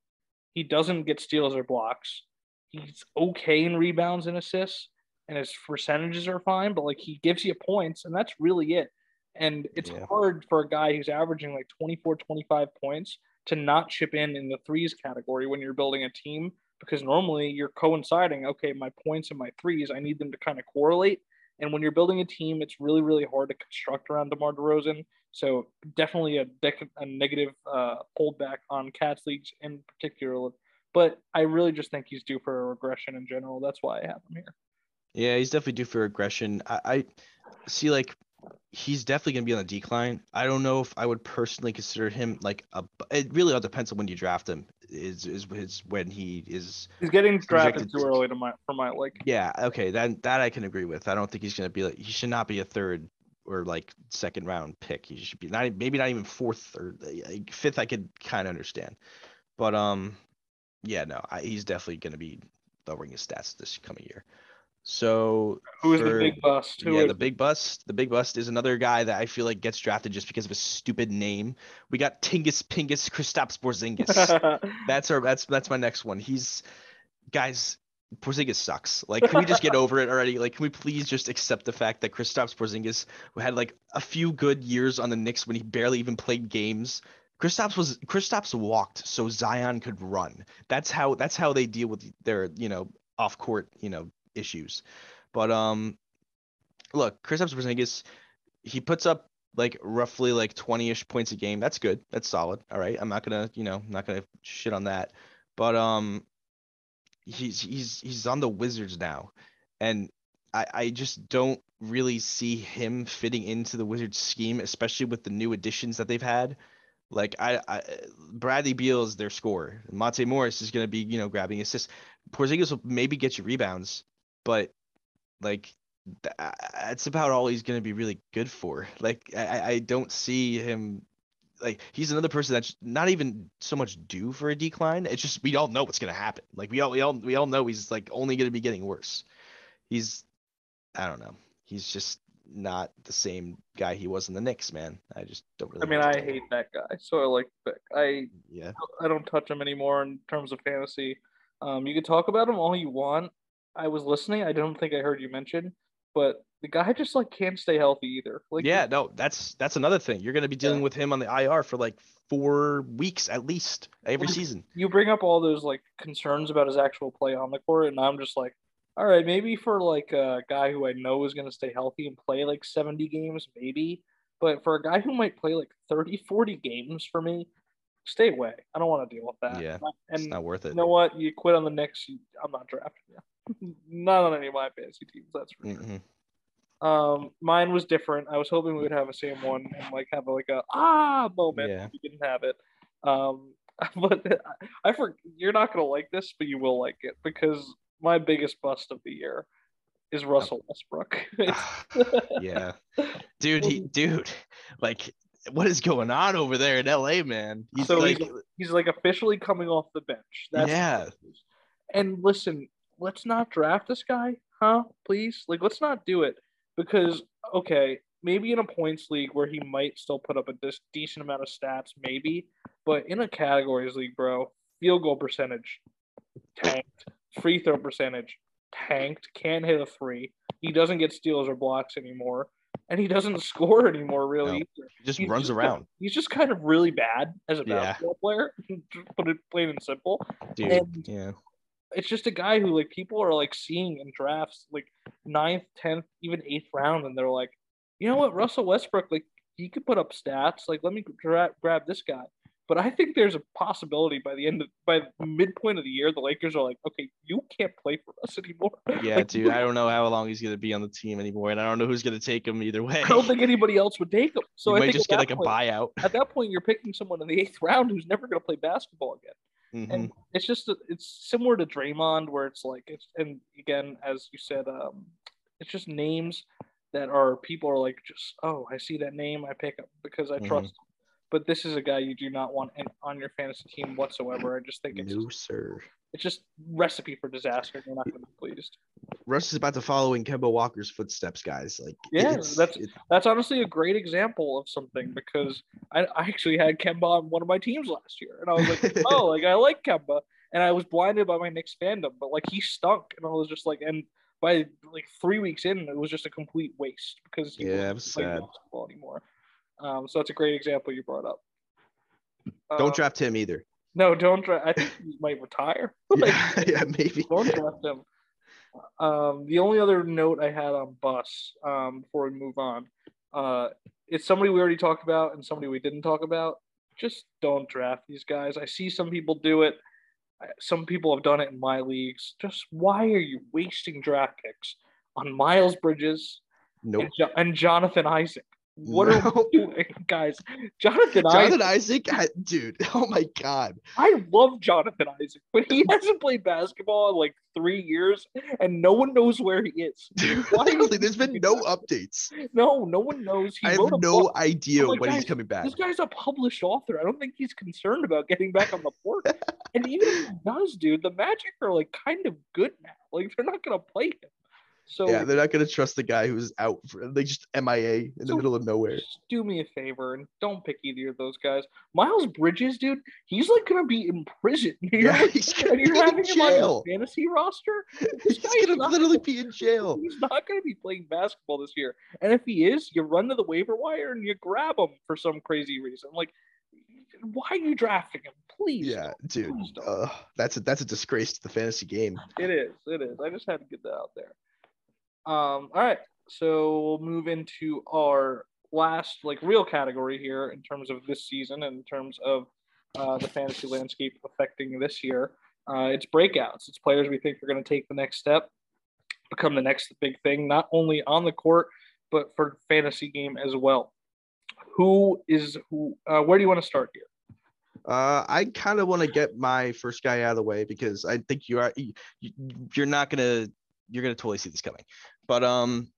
He doesn't get steals or blocks. He's okay in rebounds and assists, and his percentages are fine. But like he gives you points, and that's really it. And it's yeah. hard for a guy who's averaging like 24, 25 points to not chip in in the threes category when you're building a team because normally you're coinciding. Okay, my points and my threes, I need them to kind of correlate and when you're building a team, it's really, really hard to construct around DeMar DeRozan. So definitely a, dec- a negative uh, pullback on Cats leagues in particular but I really just think he's due for a regression in general. That's why I have him here. Yeah, he's definitely due for regression. I, I see like he's definitely gonna be on the decline. I don't know if I would personally consider him like a. It really all depends on when you draft him. Is is is when he is. He's getting drafted too early to my for my like. Yeah. Okay. That that I can agree with. I don't think he's gonna be like. He should not be a third or like second round pick. He should be not maybe not even fourth or like, fifth. I could kind of understand, but um, yeah, no, I, he's definitely gonna be lowering his stats this coming year. So Who is the big bust? Who yeah, is the big bust. The big bust is another guy that I feel like gets drafted just because of his stupid name. We got Tingus Pingus Kristaps Porzingis. that's our that's that's my next one. He's guys. Porzingis sucks. Like, can we just get over it already? Like, can we please just accept the fact that Kristaps Porzingis who had like a few good years on the Knicks when he barely even played games. Kristaps was Kristaps walked so Zion could run. That's how that's how they deal with their you know off court you know issues. But um, look, Kristaps Porzingis, he puts up like roughly like 20ish points a game. That's good. That's solid. All right. I'm not gonna, you know, not gonna shit on that. But um he's he's he's on the Wizards now. And I, I just don't really see him fitting into the Wizards scheme, especially with the new additions that they've had. Like I, I Bradley Beal is their scorer. Monte Morris is gonna be, you know, grabbing assists. Porzingis will maybe get you rebounds, but like uh, that's about all he's gonna be really good for. Like I, I- don't see him like he's another person that's not even so much due for a decline. It's just we all know what's gonna happen. Like we all we all we all know he's like only gonna be getting worse. He's I don't know. He's just not the same guy he was in the Knicks, man. I just don't really. I mean, I to hate that guy, so I like. I Yeah. I don't touch him anymore in terms of fantasy. Um, you can talk about him all you want. I was listening. I don't think I heard you mention, but the guy just like can't stay healthy either. Like yeah, no, that's that's another thing. You're gonna be dealing with him on the IR for like four weeks at least every Well, season. you bring up all those like concerns about his actual play on the court, and I'm just like, all right, maybe for like a guy who I know is going to stay healthy and play like 70 games, maybe. But for a guy who might play like 30, 40 games for me, stay away. I don't want to deal with that. Yeah, And It's not worth it. you know what? You quit on the Knicks. You, I'm not drafting you. Not on any of my fantasy teams. That's for sure. Mhm. Um, mine was different. I was hoping we would have a same one and like have like a ah moment. Yeah. We didn't have it. Um, but I for you're not gonna like this, but you will like it because my biggest bust of the year is Russell Westbrook. yeah, dude, he, dude, like, what is going on over there in LA, man? He's So like, he's- He's like officially coming off the bench. That's Yeah. what it is. And listen, let's not draft this guy, huh? Please, like, let's not do it because okay, maybe in a points league where he might still put up a dis- decent amount of stats, maybe, but in a categories league, bro, field goal percentage tanked, free throw percentage tanked, can't hit a three. He doesn't get steals or blocks anymore, and he doesn't score anymore, really. No. he just he's runs just- around, He's just kind of really bad as a Yeah. basketball player, to put it plain and simple dude. and- yeah, it's just a guy who like people are like seeing in drafts like ninth, tenth, even eighth round, and they're like, you know what, Russell Westbrook, like he could put up stats. Like let me gra- grab this guy. But I think there's a possibility by the end of by the midpoint of the year, the Lakers are like, okay, you can't play for us anymore. yeah, Like, dude. I don't know how long he's gonna be on the team anymore, and I don't know who's gonna take him either way. I don't think anybody else would take him. So you I might just get like a buyout. At that point, you're picking someone in the eighth round who's never going to play basketball again. Mhm. and it's just it's similar to Draymond, where it's like it's and again as you said, um, it's just names that are people are like just oh I see that name I pick up because I Mhm. trust. him. But this is a guy you do not want in, on your fantasy team whatsoever. I just think it's No, sir. it's just recipe for disaster. You're not going to be pleased. Russ is about to follow in Kemba Walker's footsteps, guys. Like, Yeah, it's- that's- it- That's honestly a great example of something because I, I actually had Kemba on one of my teams last year, and I was like, oh, like I like Kemba, and I was blinded by my Knicks fandom, but like he stunk, and I was just like, and by like three weeks in, it was just a complete waste because he Yeah, wasn't playing sad. basketball anymore. Um, so that's a great example you brought up. don't Uh, draft him either. No, don't draft. I think he might retire. Like, Yeah, yeah, maybe. don't draft him. Um, the only other note I had on Bus um, before we move on, uh, it's somebody we already talked about and somebody we didn't talk about. Just don't draft these guys. I see some people do it. some people have done it in my leagues. Just why are you wasting draft picks on Miles Bridges Nope. and, jo- and Jonathan Isaac? What are No. we doing, guys? Jonathan, Jonathan Isaac. Isaac, dude. Oh my god. I love Jonathan Isaac, but he hasn't played basketball in like three years, and no one knows where he is. Dude, Why literally, there's been no updates. No, no one knows. He I have no book. idea like, when he's coming back. This guy's a published author. I don't think he's concerned about getting back on the court. and even if he does, dude, the Magic are like kind of good now. Like they're not gonna play him. So Yeah, they're not gonna trust the guy who's out for they just MIA in the middle of nowhere. just do me a favor and don't pick either of those guys. Miles Bridges, dude, he's like gonna be in prison. You're Yeah, like- he's gonna and you're be in having him on your fantasy roster. This He's gonna not- literally be in jail. He's not going to be playing basketball this year. And if he is, you run to the waiver wire and you grab him for some crazy reason. Like, why are you drafting him? Please. Yeah, dude. Uh, that's a that's a disgrace to the fantasy game. It is. It is. I just had to get that out there. Um. All right. So we'll move into our last like real category here in terms of this season and in terms of uh, the fantasy landscape affecting this year. Uh, it's breakouts. It's players we think are going to take the next step, become the next big thing, not only on the court but for fantasy game as well. Who is who? Uh, where do you want to start here? Uh, I kind of want to get my first guy out of the way because I think you are you, you're not gonna you're gonna totally see this coming. But um,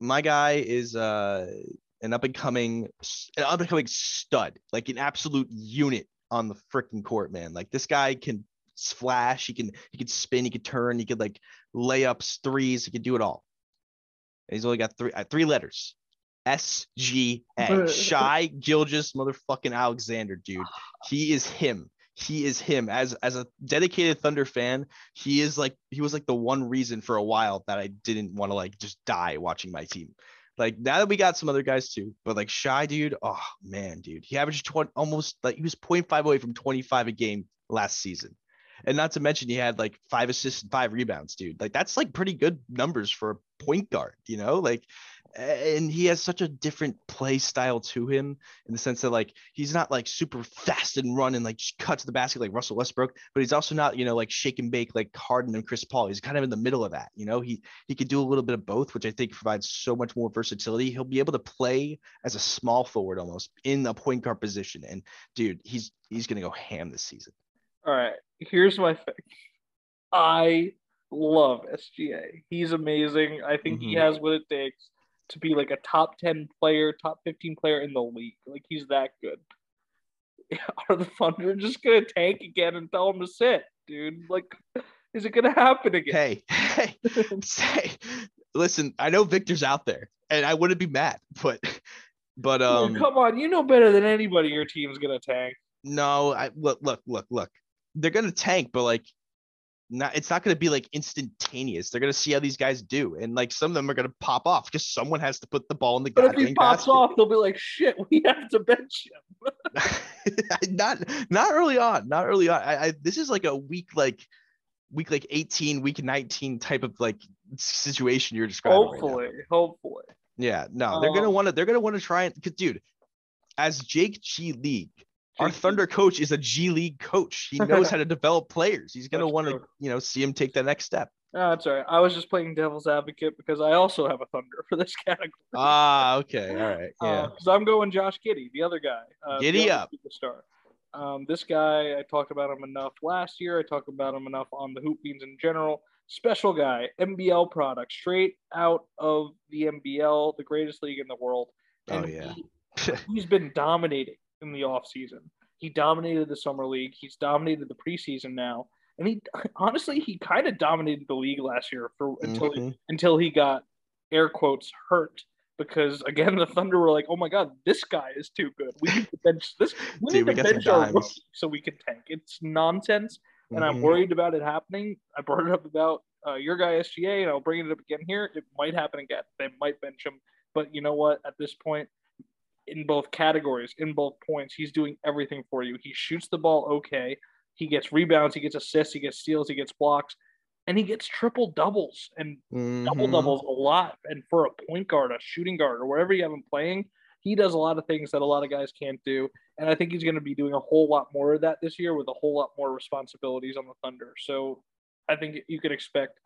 my guy is uh an up and coming an up and coming stud, like an absolute unit on the freaking court, man. Like this guy can flash, he can he can spin, he can turn, he could like layups, threes, he could do it all. And he's only got three uh, three letters. S G A. Shai Gilgeous motherfucking Alexander, dude. He is him. He is him. As as a dedicated Thunder fan, he is like he was like the one reason for a while that I didn't want to like just die watching my team. Like now that we got some other guys too, but like Shai, dude, oh man, dude, he averaged 20, almost like he was 0.5 away from 25 a game last season. And not to mention he had like five assists and five rebounds, dude. Like that's like pretty good numbers for point guard, you know? Like and he has such a different play style to him in the sense that like he's not like super fast and run and like just cut to the basket like Russell Westbrook, but he's also not you know like shake and bake like Harden and Chris Paul. He's kind of in the middle of that. You know, he he could do a little bit of both, which I think provides so much more versatility. He'll be able to play as a small forward almost in the point guard position. And dude, he's he's gonna go ham this season. All right, here's my thing. I love SGA. He's amazing. I think he Mhm. has what it takes to be like a top 10 player, top 15 player in the league. Like he's that good. Are the Thunder just gonna tank again and tell him to sit, dude? Like, is it gonna happen again? Hey, hey, say, listen, I know Victor's out there, and I wouldn't be mad, but but Oh, um come on, you know better than anybody. Your team's gonna tank. No, I look, look, look, look. They're gonna tank, but like, not. It's not gonna be like instantaneous. They're gonna see how these guys do, and like some of them are gonna pop off because someone has to put the ball in the But if he pops basket. off, they'll be like, "Shit, we have to bench him." not, not early on. Not early on. I, I, this is like a week, like week, like 18, week 19 type of like situation you're describing. right. Hopefully, hopefully. Yeah, no, they're gonna Um, want to. They're gonna want to try and, cause, dude. As Jake G League, our Thunder coach is a G League coach. He knows how to develop players. He's gonna want to, you know, see him take the next step. No, that's all right. I was just playing devil's advocate because I also have a Thunder for this category. Ah, okay, all right, yeah. Because I'm going Josh Giddey, the other guy. Uh, Giddy up. Superstar. Um, this guy, I talked about him enough last year. I talked about him enough on the Hoop Beans in general. Special guy, NBL product, straight out of the NBL, the greatest league in the world. Oh, yeah. he, he's been dominating in the offseason. He dominated the summer league. He's dominated the preseason now. And he honestly, he kind of dominated the league last year for until Mhm. until he got air quotes hurt because again the Thunder were like, oh my god, this guy is too good. We need to bench this. We Dude, need we to got bench our rookie so we can tank. It's nonsense, and I'm Mhm. worried about it happening. I brought it up about uh, your guy SGA, and I'll bring it up again here. It might happen again. They might bench him, but you know what? At this point, in both categories, in both points, he's doing everything for you. He shoots the ball okay. He gets rebounds. He gets assists. He gets steals. He gets blocks. And he gets triple doubles and double Mhm. doubles a lot. And for a point guard, a shooting guard, or wherever you have him playing, he does a lot of things that a lot of guys can't do. And I think he's going to be doing a whole lot more of that this year with a whole lot more responsibilities on the Thunder. So I think you could expect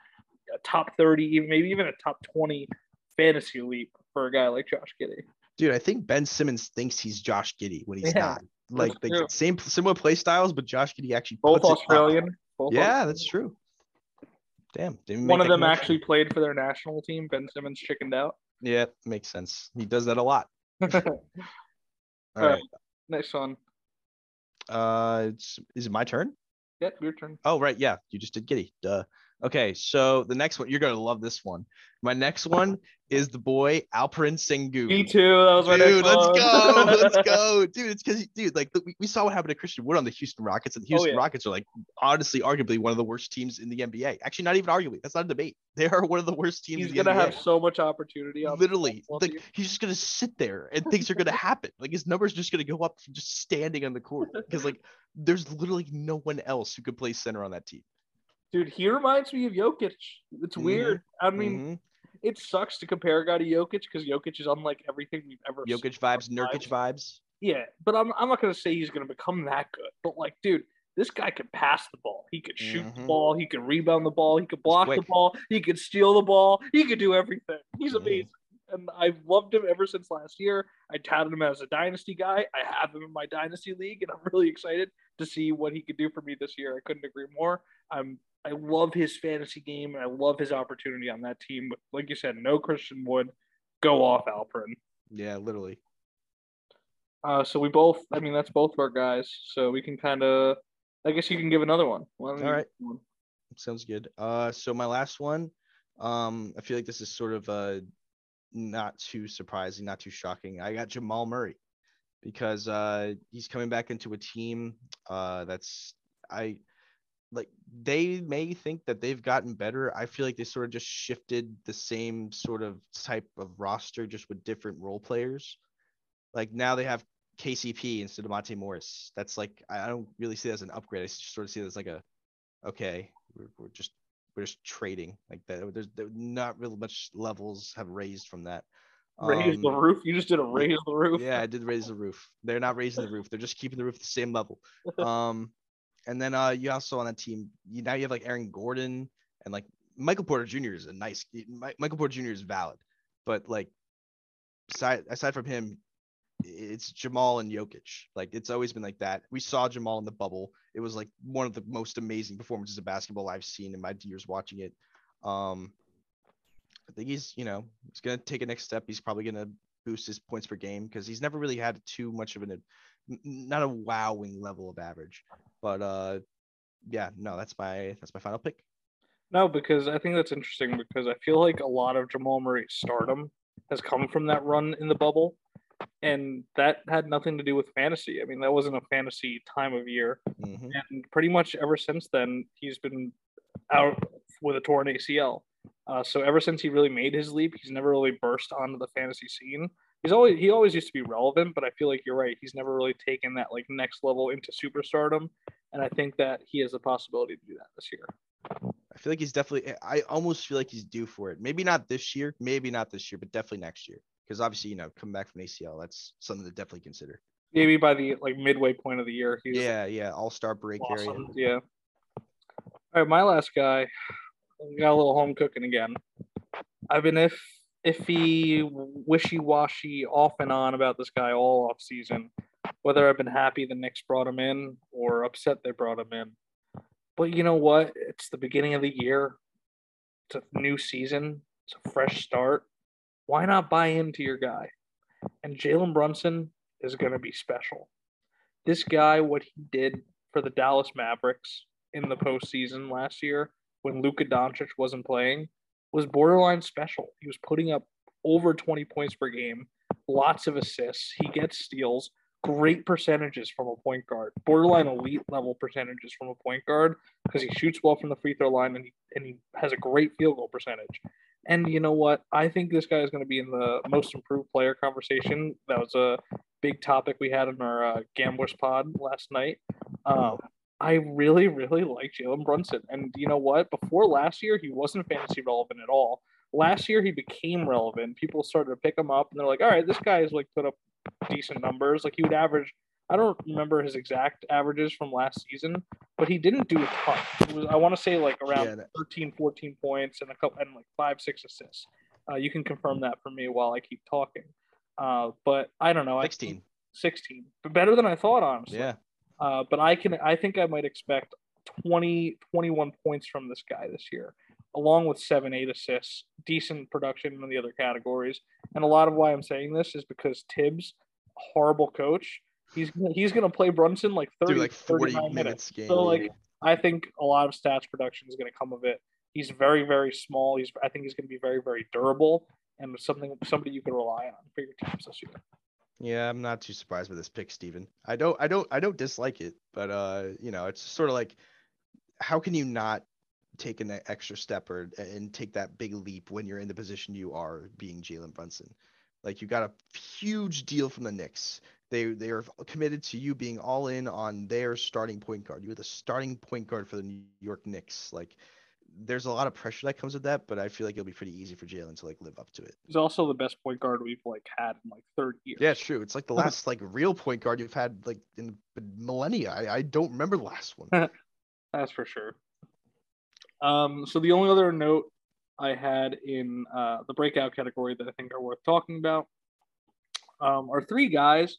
a top 30, maybe even a top 20 fantasy leap for a guy like Josh Giddey. Dude, I think Ben Simmons thinks he's Josh Giddey when he's Yeah, not. Like the true. same similar play styles, but Josh Giddey actually Both. Australian. Both Yeah, that's true. Damn. didn't One of them connection. actually played for their national team. Ben Simmons chickened out. Yeah, makes sense. He does that a lot. All Uh. Next one. Uh, it's, is it my turn? Yep, your turn. Oh, right. Yeah, you just did Giddey. Duh. Okay, so the next one, you're gonna love this one. My next one is the boy Alperen Sengun. Me too. That was my Dude, next let's go. Let's go. Dude, it's because, dude, like we, we saw what happened to Christian Wood on the Houston Rockets, and the oh, Houston Oh, yeah. Rockets are like honestly, arguably one of the worst teams in the NBA. Actually, not even arguably. That's not a debate. They are one of the worst teams He's in the gonna NBA. have so much opportunity. Literally, like he's just gonna sit there and things are gonna happen. Like his numbers just gonna go up from just standing on the court because like there's literally no one else who could play center on that team. Dude, he reminds me of Jokic. It's Mhm. weird. I mean, Mhm. it sucks to compare a guy to Jokic because Jokic is unlike everything we've ever. seen. Jokic vibes, Nurkic vibes. Yeah, but I'm I'm not gonna say he's gonna become that good. But like, dude, this guy could pass the ball. He could shoot the Mhm. ball. He could rebound the ball. He could block the ball. He could steal the ball. He could do everything. He's Mhm. amazing. And I've loved him ever since last year. I touted him as a dynasty guy. I have him in my dynasty league, and I'm really excited to see what he could do for me this year. I couldn't agree more. I'm I love his fantasy game, and I love his opportunity on that team. But like you said, no Christian Wood. Go off, Alperen. Yeah, literally. Uh, so we both, I mean, that's both of our guys. So we can kind of, I guess you can give another one. Why don't you All right. one? Sounds good. Uh, so my last one, um, I feel like this is sort of uh not too surprising, not too shocking. I got Jamal Murray because uh he's coming back into a team uh that's I like they may think that they've gotten better. I feel like they sort of just shifted the same sort of type of roster just with different role players. Like now they have KCP instead of Monte Morris. That's like I don't really see that as an upgrade. I just sort of see it as like a okay, we're, we're just we're just trading like that. There's there, not really much levels have raised from that. Raise the Um, roof. You just did a raise the roof. yeah, I did raise the roof. They're not raising the roof. They're just keeping the roof the same level. Um, and then uh, you also on that team, you now you have like Aaron Gordon and like Michael Porter Jr. is a nice. Michael Porter Jr. is valid, but like aside aside from him, it's Jamal and Jokic. Like it's always been like that. We saw Jamal in the bubble. It was like one of the most amazing performances of basketball I've seen in my years watching it. Um, I think he's, you know, he's gonna take a next step. He's probably gonna boost his points per game because he's never really had too much of an, not a wowing level of average. But uh, yeah, no, that's my that's my final pick. No, because I think that's interesting because I feel like a lot of Jamal Murray's stardom has come from that run in the bubble. And that had nothing to do with fantasy. I mean, that wasn't a fantasy time of year. Mhm. and pretty much ever since then he's been out with a torn ACL. Uh, so ever since he really made his leap, he's never really burst onto the fantasy scene. He's always he always used to be relevant, but I feel like you're right. He's never really taken that like next level into superstardom, and I think that he has the possibility to do that this year. I feel like he's definitely. Eh, I almost feel like he's due for it. Maybe not this year. Maybe not this year, but definitely next year. Because obviously, you know, coming back from ACL, that's something to definitely consider. Maybe by the like midway point of the year, he's Yeah, yeah, All Star break area. Yeah. All right, my last guy got a little home cooking again. I've been if iffy, wishy washy, off and on about this guy all off season. Whether I've been happy the Knicks brought him in or upset they brought him in. But you know what? It's the beginning of the year. It's a new season. It's a fresh start. Why not buy into your guy? And Jalen Brunson is going to be special. This guy, what he did for the Dallas Mavericks in the postseason last year when Luka Doncic wasn't playing was borderline special. He was putting up over 20 points per game, lots of assists. He gets steals, great percentages from a point guard, borderline elite level percentages from a point guard because he shoots well from the free throw line and he, and he has a great field goal percentage. And you know what? I think this guy is going to be in the most improved player conversation. That was a big topic we had in our uh, Gamblers pod last night. Um, I really, really like Jalen Brunson. And you know what? Before last year, he wasn't fantasy relevant at all. Last year, he became relevant. People started to pick him up, and they're like, "All right, this guy is like put up decent numbers. Like he would average. I don't remember his exact averages from last season, but he didn't do a ton. It was I want to say like around Yeah, that- 13, 14 points and a couple and like five, six assists. Uh, you can confirm that for me while I keep talking. Uh, but I don't know. I- 16. 16, but better than I thought, honestly. Yeah. Uh, but I can, I think I might expect 20, 21 points from this guy this year, along with seven, eight assists, decent production in the other categories. And a lot of why I'm saying this is because Thibs, horrible coach, he's he's gonna play Brunson like 30, Through like 40 39 minutes game. So like, I think a lot of stats production is gonna come of it. He's very, very small. He's, I think he's gonna be very, very durable and something somebody you can rely on for your teams this year. Yeah, I'm not too surprised by this pick, Steven. I don't I don't I don't dislike it, but uh, you know, it's sort of like how can you not take an extra step or and take that big leap when you're in the position you are being Jalen Brunson? Like you got a huge deal from the Knicks. They they are committed to you being all in on their starting point guard. You're the starting point guard for the New York Knicks. Like there's a lot of pressure that comes with that, but I feel like it'll be pretty easy for Jalen to like live up to it. He's also the best point guard we've like had in like 30 years. Yeah, true. It's like the last like real point guard you've had like in millennia. I, I don't remember the last one. That's for sure. Um, so the only other note I had in uh, the breakout category that I think are worth talking about um, are three guys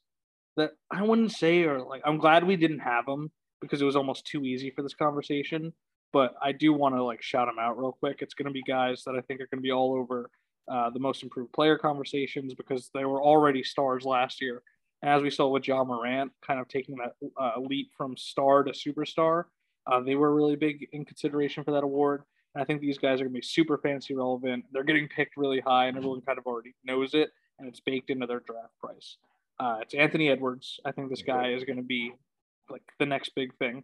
that I wouldn't say are like I'm glad we didn't have them because it was almost too easy for this conversation. But I do want to like shout them out real quick. It's going to be guys that I think are going to be all over uh, the most improved player conversations because they were already stars last year. And as we saw with Ja Morant, kind of taking that uh, leap from star to superstar, uh, they were really big in consideration for that award. And I think these guys are going to be super fancy relevant. They're getting picked really high, and everyone kind of already knows it, and it's baked into their draft price. Uh, it's Anthony Edwards. I think this guy is going to be like the next big thing.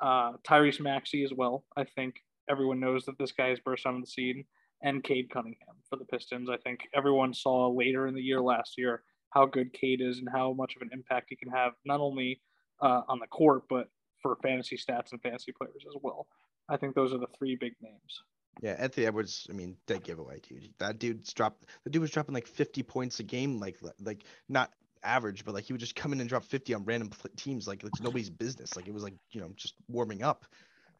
Uh, Tyrese Maxey as well. I think everyone knows that this guy has burst onto the scene, and Cade Cunningham for the Pistons. I think everyone saw later in the year last year how good Cade is and how much of an impact he can have not only uh, on the court but for fantasy stats and fantasy players as well. I think those are the three big names. Yeah, Anthony Edwards. I mean, dead giveaway, dude. That dude's dropped. The dude was dropping like 50 points a game, like like not average, but like he would just come in and drop 50 on random teams, like it's nobody's business. Like it was like you know just warming up.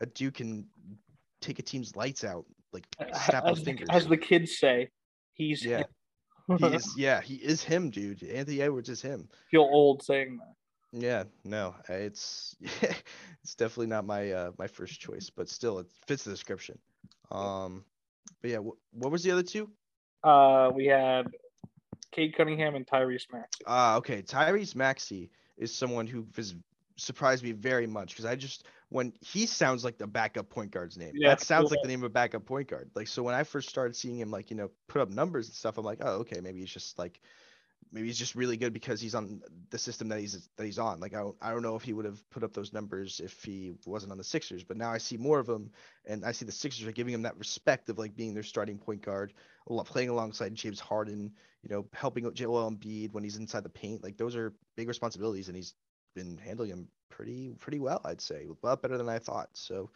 A dude can take a team's lights out, like snap as, his the, fingers. as the kids say, he's Yeah. he is, yeah, he is him, dude. Anthony Edwards is him. feel old saying that. Yeah, no, uh, it's it's definitely not my uh my first choice, but still it fits the description. Um, but yeah, wh- what was the other two? Uh, we had Cade Cunningham and Tyrese Maxey. Ah, okay. Tyrese Maxey is someone who has surprised me very much because I just when he sounds like the backup point guard's name. Yeah, that sounds like the name of a backup point guard. Like so when I first started seeing him like, you know, put up numbers and stuff, I'm like, oh, okay, maybe he's just like maybe he's just really good because he's on the system that he's that he's on. Like I don't, I don't know if he would have put up those numbers if he wasn't on the Sixers, but now I see more of him and I see the Sixers are giving him that respect of like being their starting point guard, playing alongside James Harden, you know, helping out Joel Embiid when he's inside the paint. Like those are big responsibilities and he's been handling them pretty pretty well, I'd say. A lot better than I thought. So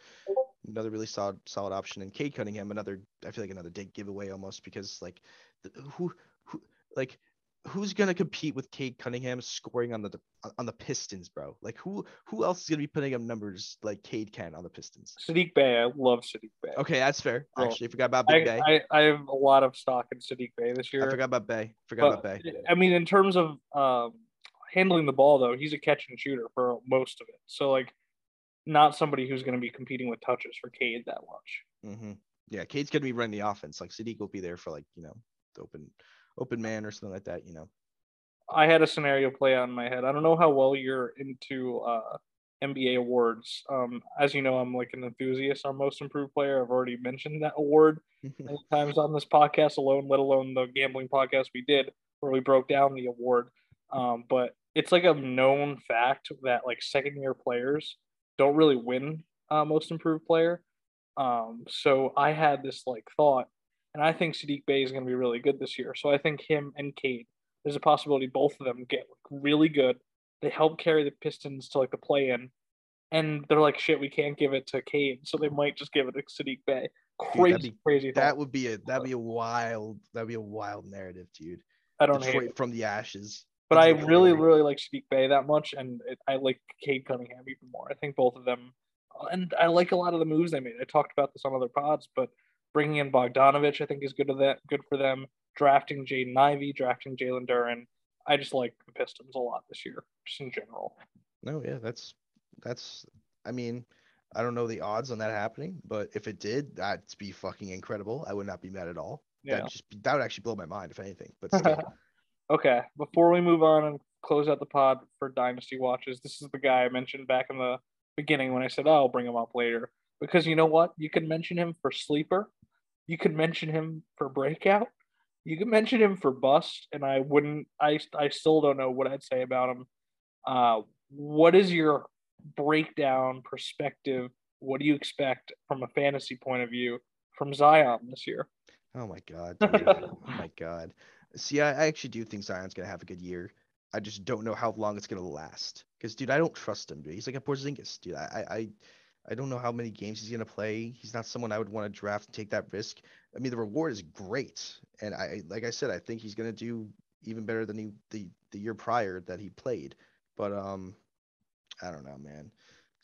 another really solid solid option and Cade Cunningham another I feel like another dead giveaway almost because like the, who who like who's gonna compete with Cade Cunningham scoring on the on the Pistons, bro? Like who who else is gonna be putting up numbers like Cade can on the Pistons? Sadiq Bey, I love Sadiq Bey. Okay, that's fair. Actually, forgot about I, Bey. I, I have a lot of stock in Sadiq Bey this year. I forgot about Bey. Forgot But, about Bey. I mean, in terms of um, handling the ball, though, he's a catch and shooter for most of it. So, like, not somebody who's going to be competing with touches for Cade that much. hmm Yeah, Cade's gonna be running the offense. Like Sadiq will be there for like you know the open open man or something like that. You know. I had a scenario play out in my head. I don't know how well you're into uh, NBA awards. Um, as you know, I'm like an enthusiast our Most Improved Player. I've already mentioned that award many times on this podcast alone, let alone the gambling podcast we did where we broke down the award. Um, but it's like a known fact that like second year players don't really win uh, most improved player. Um, so I had this like thought, and I think Sadiq Bey is going to be really good this year. So I think him and Cade, there's a possibility both of them get like, really good. They help carry the Pistons to like the play in, and they're like, shit, we can't give it to Cade, so they might just give it to Sadiq Bey. Crazy, be- crazy. That would be a that'd be a wild that'd be a wild narrative, dude. I don't hate it. from the ashes. But I really, player. really like Sadiq Bey that much, and it, I like Cade Cunningham even more. I think both of them, and I like a lot of the moves they made. I talked about this on other pods, but bringing in Bogdanovich, I think is good to that, good for them. Drafting Jaden Ivey, drafting Jalen Duren. I just like the Pistons a lot this year, just in general. No, yeah, that's that's. I mean, I don't know the odds on that happening, but if it did, that'd be fucking incredible. I would not be mad at all. Yeah. That just that would actually blow my mind if anything. But still, okay, before we move on and close out the pod for Dynasty Watches, this is the guy I mentioned back in the beginning when I said, oh, I'll bring him up later. Because you know what? You can mention him for sleeper, you could mention him for breakout, you could mention him for bust, and I wouldn't, I, I still don't know what I'd say about him. Uh, what is your breakdown perspective? What do you expect from a fantasy point of view from Zion this year? oh my god, oh my god. See, I, I actually do think Zion's gonna have a good year. I just don't know how long it's gonna last. Because, dude, I don't trust him, dude. He's like a Porzingis, dude. I, I, I, don't know how many games he's gonna play. He's not someone I would want to draft and take that risk. I mean, the reward is great, and I, like I said, I think he's gonna do even better than he the the year prior that he played. But um, I don't know, man.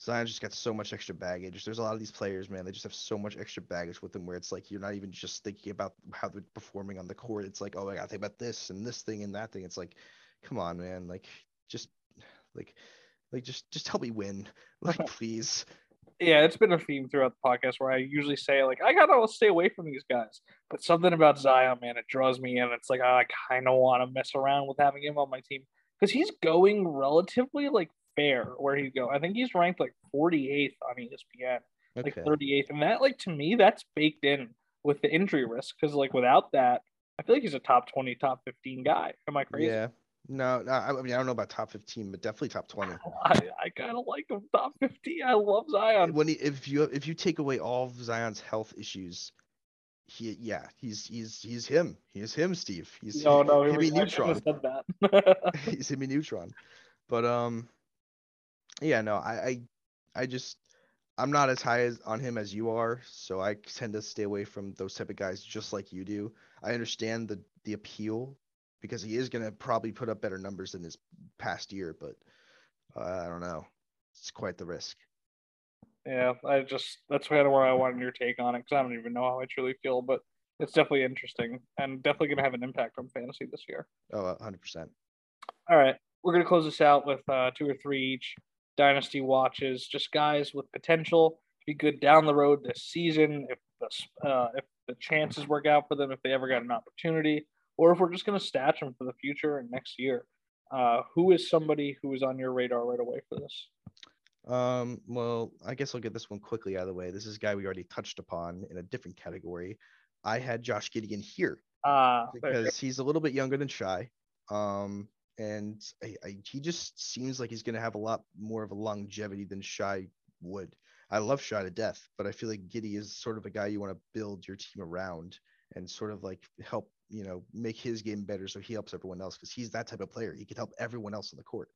Zion just got so much extra baggage. There's a lot of these players, man. They just have so much extra baggage with them, where it's like you're not even just thinking about how they're performing on the court. It's like, oh, I gotta think about this and this thing and that thing. It's like, come on, man. Like, just like, like just just help me win, like, please. Yeah, it's been a theme throughout the podcast where I usually say like I gotta stay away from these guys, but something about Zion, man, it draws me in. It's like I kind of want to mess around with having him on my team because he's going relatively like fair where he go. I think he's ranked like 48th on ESPN, like 38th, and that like to me that's baked in with the injury risk because like without that, I feel like he's a top 20, top 15 guy. Am I crazy? Yeah. No, no. I I mean, I don't know about top 15, but definitely top 20. I, I kind of like him top 50. I love Zion. when he, if you if you take away all of Zion's health issues, he yeah he's he's he's him. He's him, Steve. He's No, no, him I and shouldn't have Neutron. said that. he's him Neutron. But um, yeah, no, I I I just I'm not as high as on him as you are, so I tend to stay away from those type of guys just like you do. I understand the the appeal because he is gonna probably put up better numbers than his past year, but uh, I don't know. It's quite the risk. Yeah, I just that's kind of where I wanted your take on it because I don't even know how I truly feel, but it's definitely interesting and definitely going to have an impact on fantasy this year. Oh, 100%. All right, we're going to close this out with uh, two or three each dynasty watches, just guys with potential to be good down the road this season if the uh, if the chances work out for them, if they ever got an opportunity, or if we're just going to stash them for the future and next year. Uh, who is somebody who is on your radar right away for this? Um, well, I guess I'll get this one quickly out of the way. This is a guy we already touched upon in a different category. I had Josh Gideon here Uh, because he's a little bit younger than Shai. Um, and I, I, he just seems like he's going to have a lot more of a longevity than Shai would. I love Shai to death, but I feel like Giddey is sort of a guy you want to build your team around and sort of like help, you know, make his game better so he helps everyone else because he's that type of player. He can help everyone else on the court.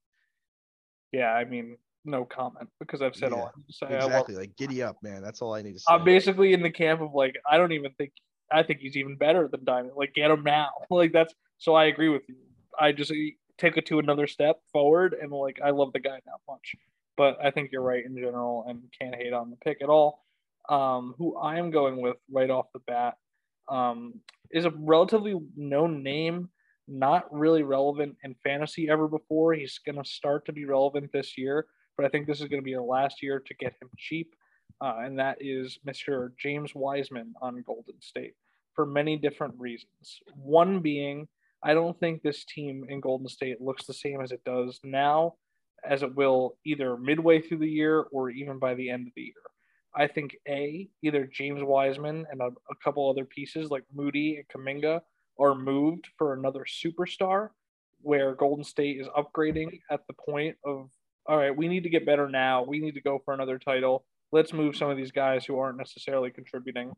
yeah, I mean, no comment because I've said all I say. I Exactly. Like giddy up, man. That's all I need to say. I'm basically in the camp of like I don't even think I think he's even better than Diamond. Like get him now. Like that's so I agree with you. I just uh, take it to another step forward and like I love the guy that much. But I think you're right in general and can't hate on the pick at all. Um, who I am going with right off the bat um, is a relatively known name, not really relevant in fantasy ever before. He's going to start to be relevant this year, but I think this is going to be the last year to get him cheap uh, and that is Mr. James Wiseman on Golden State for many different reasons. One being, I don't think this team in Golden State looks the same as it does now, as it will either midway through the year or even by the end of the year. I think A, either James Wiseman and a, a couple other pieces like Moody and Kuminga are moved for another superstar, where Golden State is upgrading at the point of, all right, we need to get better now. We need to go for another title let's move some of these guys who aren't necessarily contributing.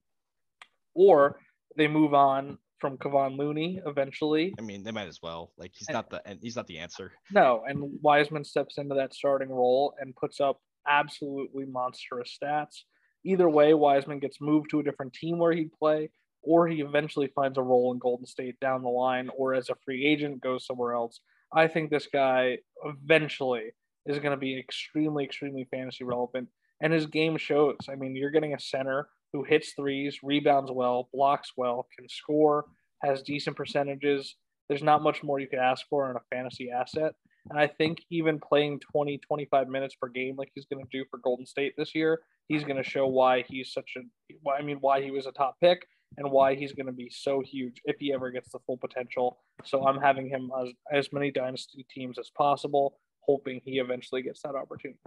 Or they move on from Kevon Looney eventually. I mean, they might as well. Like he's And- not the he's not the answer. No, and Wiseman steps into that starting role and puts up absolutely monstrous stats. Either way, Wiseman gets moved to a different team where he'd play, or he eventually finds a role in Golden State down the line, or as a free agent goes somewhere else. I think this guy eventually is going to be extremely, extremely fantasy relevant. And his game shows. I mean, you're getting a center who hits threes, rebounds well, blocks well, can score, has decent percentages. There's not much more you could ask for in a fantasy asset. And I think even playing 20, 25 minutes per game, like he's going to do for Golden State this year, he's going to show why he's such a, I mean, why he was a top pick and why he's going to be so huge if he ever gets the full potential. So I'm having him as, as many dynasty teams as possible, hoping he eventually gets that opportunity.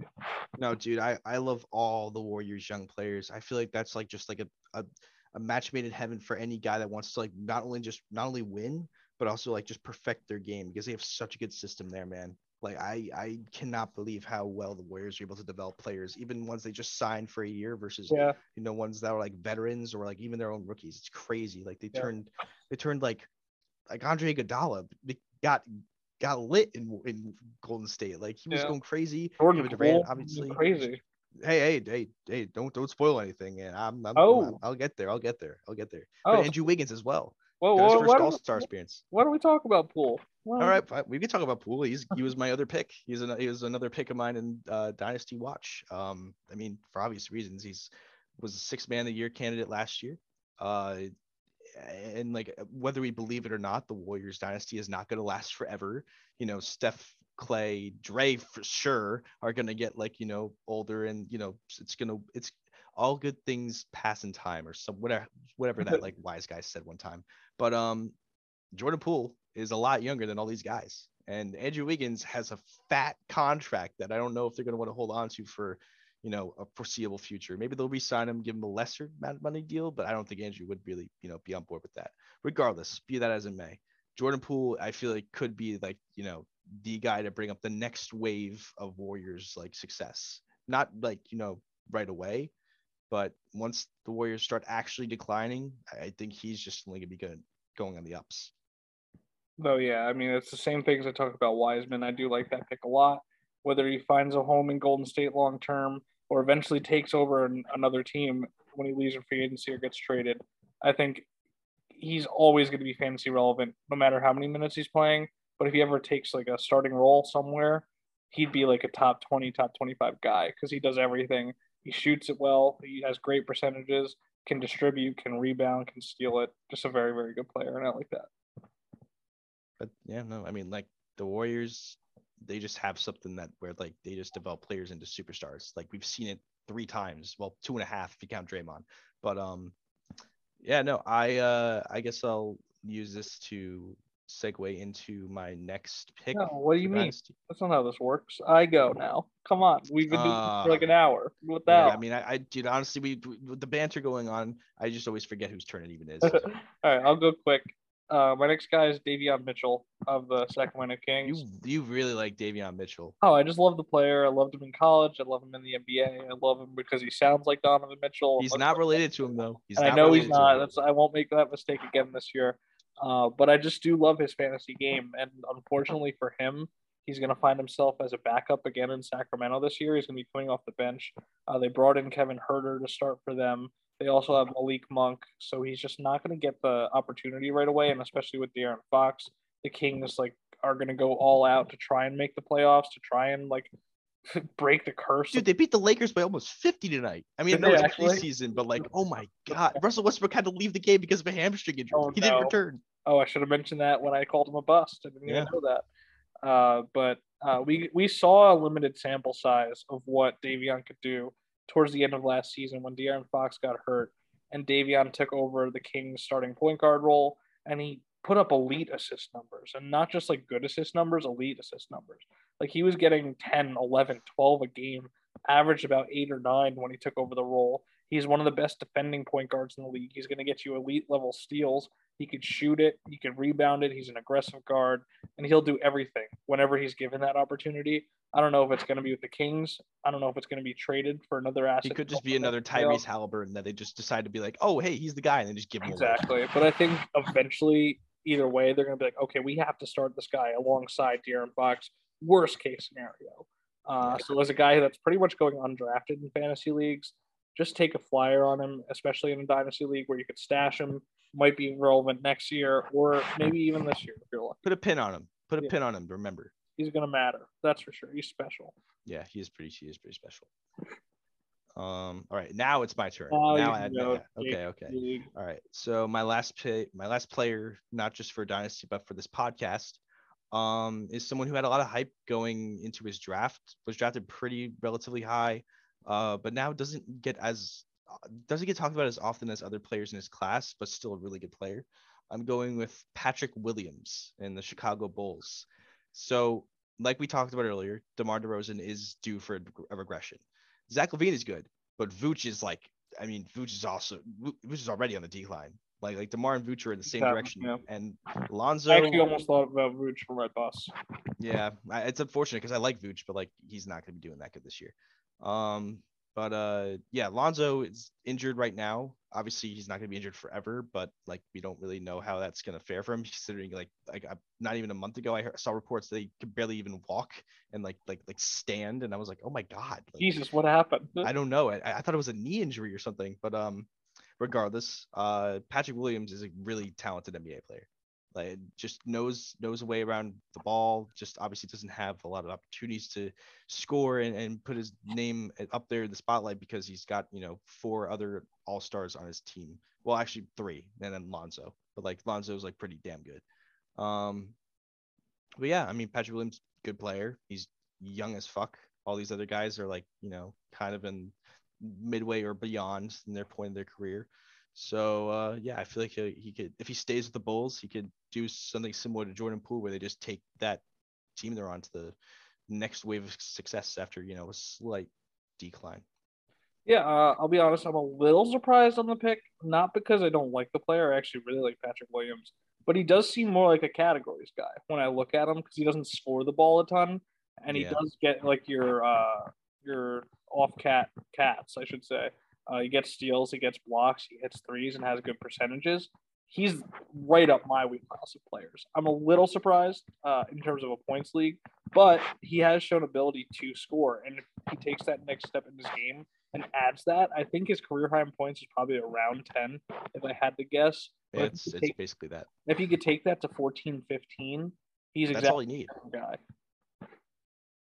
No, dude, I, I love all the Warriors young players. I feel like that's like just like a, a, a match made in heaven for any guy that wants to like not only just not only win, but also like just perfect their game because they have such a good system there, man. Like I I cannot believe how well the Warriors are able to develop players, even ones they just signed for a year versus Yeah. you know ones that are like veterans or like even their own rookies. It's crazy. Like they Yeah. turned they turned like like Andre Iguodala got got lit in in Golden State. Like he was Yeah. going crazy. Jordan Durant, obviously. crazy. Hey, hey, hey, hey! Don't don't spoil anything. And I'm, I'm Oh. I'm- I'll get there. I'll get there. I'll get there. Oh, But Andrew Wiggins as well. Whoa, Got his first why, All Star appearance. why do we talk about Poole? Well, All right, we can talk about Poole. He's he was my other pick. He's an, he was another pick of mine in uh, Dynasty Watch. Um, I mean, for obvious reasons, he's was a six man of the year candidate last year. Uh, and like whether we believe it or not, the Warriors dynasty is not going to last forever. You know, Steph, Clay, Dre for sure are going to get like you know older, and you know it's gonna it's all good things pass in time or some whatever whatever that like wise guy said one time. But um, Jordan Poole is a lot younger than all these guys. And Andrew Wiggins has a fat contract that I don't know if they're going to want to hold on to for, you know, a foreseeable future. Maybe they'll re-sign him, give him a lesser amount of money deal, but I don't think Andrew would really, you know, be on board with that. Regardless, be that as it may, Jordan Poole, I feel like could be like, you know, the guy to bring up the next wave of Warriors like success. Not like, you know, right away, but once the Warriors start actually declining, I think he's just only gonna be good going on the ups. Though, yeah, I mean, it's the same things I talk about Wiseman. I do like that pick a lot. Whether he finds a home in Golden State long term or eventually takes over an, another team when he leaves for free agency or gets traded, I think he's always going to be fantasy relevant no matter how many minutes he's playing. But if he ever takes like a starting role somewhere, he'd be like a top 20, top 25 guy because he does everything. He shoots it well, he has great percentages, can distribute, can rebound, can steal it. Just a very, very good player. And I like that. But yeah, no, I mean, like the Warriors, they just have something that where like they just develop players into superstars. Like we've seen it three times. Well, two and a half if you count Draymond. But um, yeah, no, I uh, I guess I'll use this to segue into my next pick. No, what do you mean? Dynasty. That's not how this works. I go now. Come on, we've been doing this for like an Uh, hour. What the Yeah, hell? I mean, I, I dude, honestly, we with the banter going on, I just always forget whose turn it even is. All right, I'll go quick. Uh, my next guy is Davion Mitchell of the Sacramento Kings. you you really like Davion Mitchell. Oh, I just love the player. I loved him in college. I love him in the NBA. I love him because he sounds like Donovan Mitchell. He's not like- related to him though. I know he's not. That's I won't make that mistake again this year. Uh, but I just do love his fantasy game, and unfortunately for him, he's going to find himself as a backup again in Sacramento this year. He's going to be coming off the bench. Uh, they brought in Kevin Huerter to start for them. They also have Malik Monk, so he's just not going to get the opportunity right away. And especially with De'Aaron Fox, the Kings like are going to go all out to try and make the playoffs, to try and like break the curse. Dude, they beat the Lakers by almost 50 tonight. I mean, no, it's actually? preseason, but like, oh my god, Russell Westbrook had to leave the game because of a hamstring injury. Oh, he didn't return. Oh, I should have mentioned that when I called him a bust. I didn't Yeah. even know that. Uh, but uh, we we saw a limited sample size of what Davion could do towards the end of last season when De'Aaron Fox got hurt and Davion took over the Kings starting point guard role and he put up elite assist numbers and not just like good assist numbers, elite assist numbers. Like he was getting 10, 11, 12 a game, averaged about 8 or 9 when he took over the role. He's one of the best defending point guards in the league. He's going to get you elite level steals. He could shoot it, he can rebound it. He's an aggressive guard, and he'll do everything whenever he's given that opportunity. I don't know if it's going to be with the Kings. I don't know if it's going to be traded for another asset. He could just be another in the playoffs. Tyrese Halliburton that they just decide to be like, oh, hey, he's the guy, and then just give him away. Exactly. But I think eventually, either way, they're going to be like, okay, we have to start this guy alongside De'Aaron Fox. Worst case scenario. Uh, so as a guy that's pretty much going undrafted in fantasy leagues, just take a flyer on him, especially in a dynasty league where you could stash him. Might be relevant next year or maybe even this year if you're lucky. Put a pin on him. Put a Yeah. pin on him. Remember. He's gonna matter. That's for sure. He's special. Yeah, he is pretty. He is pretty special. Um. All right. Now it's my turn. Now you now I, go, okay. Okay. All right. So my last play, my last player, not just for Dynasty but for this podcast, um, is someone who had a lot of hype going into his draft. Was drafted pretty relatively high, uh, but now doesn't get as doesn't get talked about as often as other players in his class, but still a really good player. I'm going with Patrick Williams in the Chicago Bulls. So, like we talked about earlier, DeMar DeRozan is due for a, regression. Zach LaVine is good, but Vooch is like, I mean, Vooch is also Vooch is already on the decline. Like like Demar and Vooch are in the same Yeah, direction, yeah. and Lonzo. I actually almost thought about Vooch for Red Bus. Yeah, it's unfortunate because I like Vooch, but like he's not going to be doing that good this year. Um, but uh, yeah, Lonzo is injured right now. Obviously, he's not going to be injured forever, but like we don't really know how that's going to fare for him, considering like like uh, not even a month ago I heard, saw reports that he could barely even walk and like like like stand, and I was like, oh my god, like, Jesus, what happened? I don't know. I, I thought it was a knee injury or something, but um, regardless, uh, Patrick Williams is a really talented NBA player. Like just knows knows a way around the ball. Just obviously doesn't have a lot of opportunities to score and, and put his name up there in the spotlight because he's got you know four other all stars on his team. Well, actually three, and then Lonzo. But like Lonzo's like pretty damn good. Um, but yeah, I mean Patrick Williams, good player. He's young as fuck. All these other guys are like you know kind of in midway or beyond in their point of their career. So uh, yeah, I feel like he, he could if he stays with the Bulls, he could do something similar to Jordan Poole, where they just take that team they're on to the next wave of success after you know a slight decline. Yeah, uh, I'll be honest. I'm a little surprised on the pick, not because I don't like the player. I actually really like Patrick Williams, but he does seem more like a categories guy when I look at him because he doesn't score the ball a ton, and he Yeah. does get like your uh, your off cat cats, I should say. Uh, he gets steals, he gets blocks, he hits threes, and has good percentages. He's right up my wheelhouse of players. I'm a little surprised uh, in terms of a points league, but he has shown ability to score, and if he takes that next step in his game and adds that, I think his career high in points is probably around 10, if I had to guess. But It's it's take- basically that. If he could take that to 14, 15, he's That's exactly all you need. guy.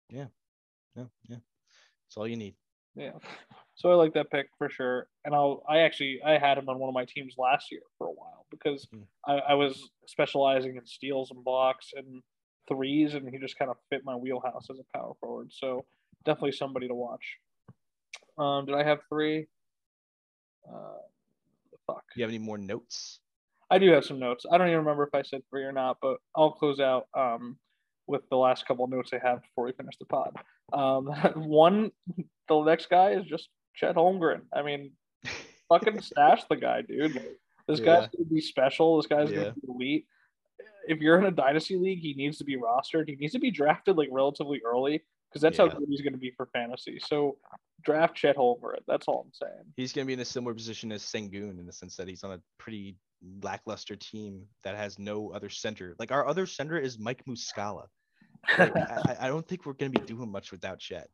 Yeah, yeah. That's all you need. Yeah. So I like that pick for sure. And I'll I actually I had him on one of my teams last year for a while because Hmm. I, I was specializing in steals and blocks and threes and he just kind of fit my wheelhouse as a power forward. So definitely somebody to watch. Um did I have three? Uh fuck. You have any more notes? I do have some notes. I don't even remember if I said three or not, but I'll close out um, with the last couple of notes I have before we finish the pod. Um, one, the next guy is just Chet Holmgren. I mean, fucking stash the guy, dude. This Yeah. guy's gonna be special. This guy's Yeah. gonna be elite. If you're in a dynasty league, he needs to be rostered. He needs to be drafted like relatively early because that's how good he's gonna be for fantasy. So draft Chet Holmgren. That's all I'm saying. He's going to be in a similar position as Sengun in the sense that he's on a pretty lackluster team that has no other center. Like our other center is Mike Muscala. I- I don't think we're going to be doing much without Chet.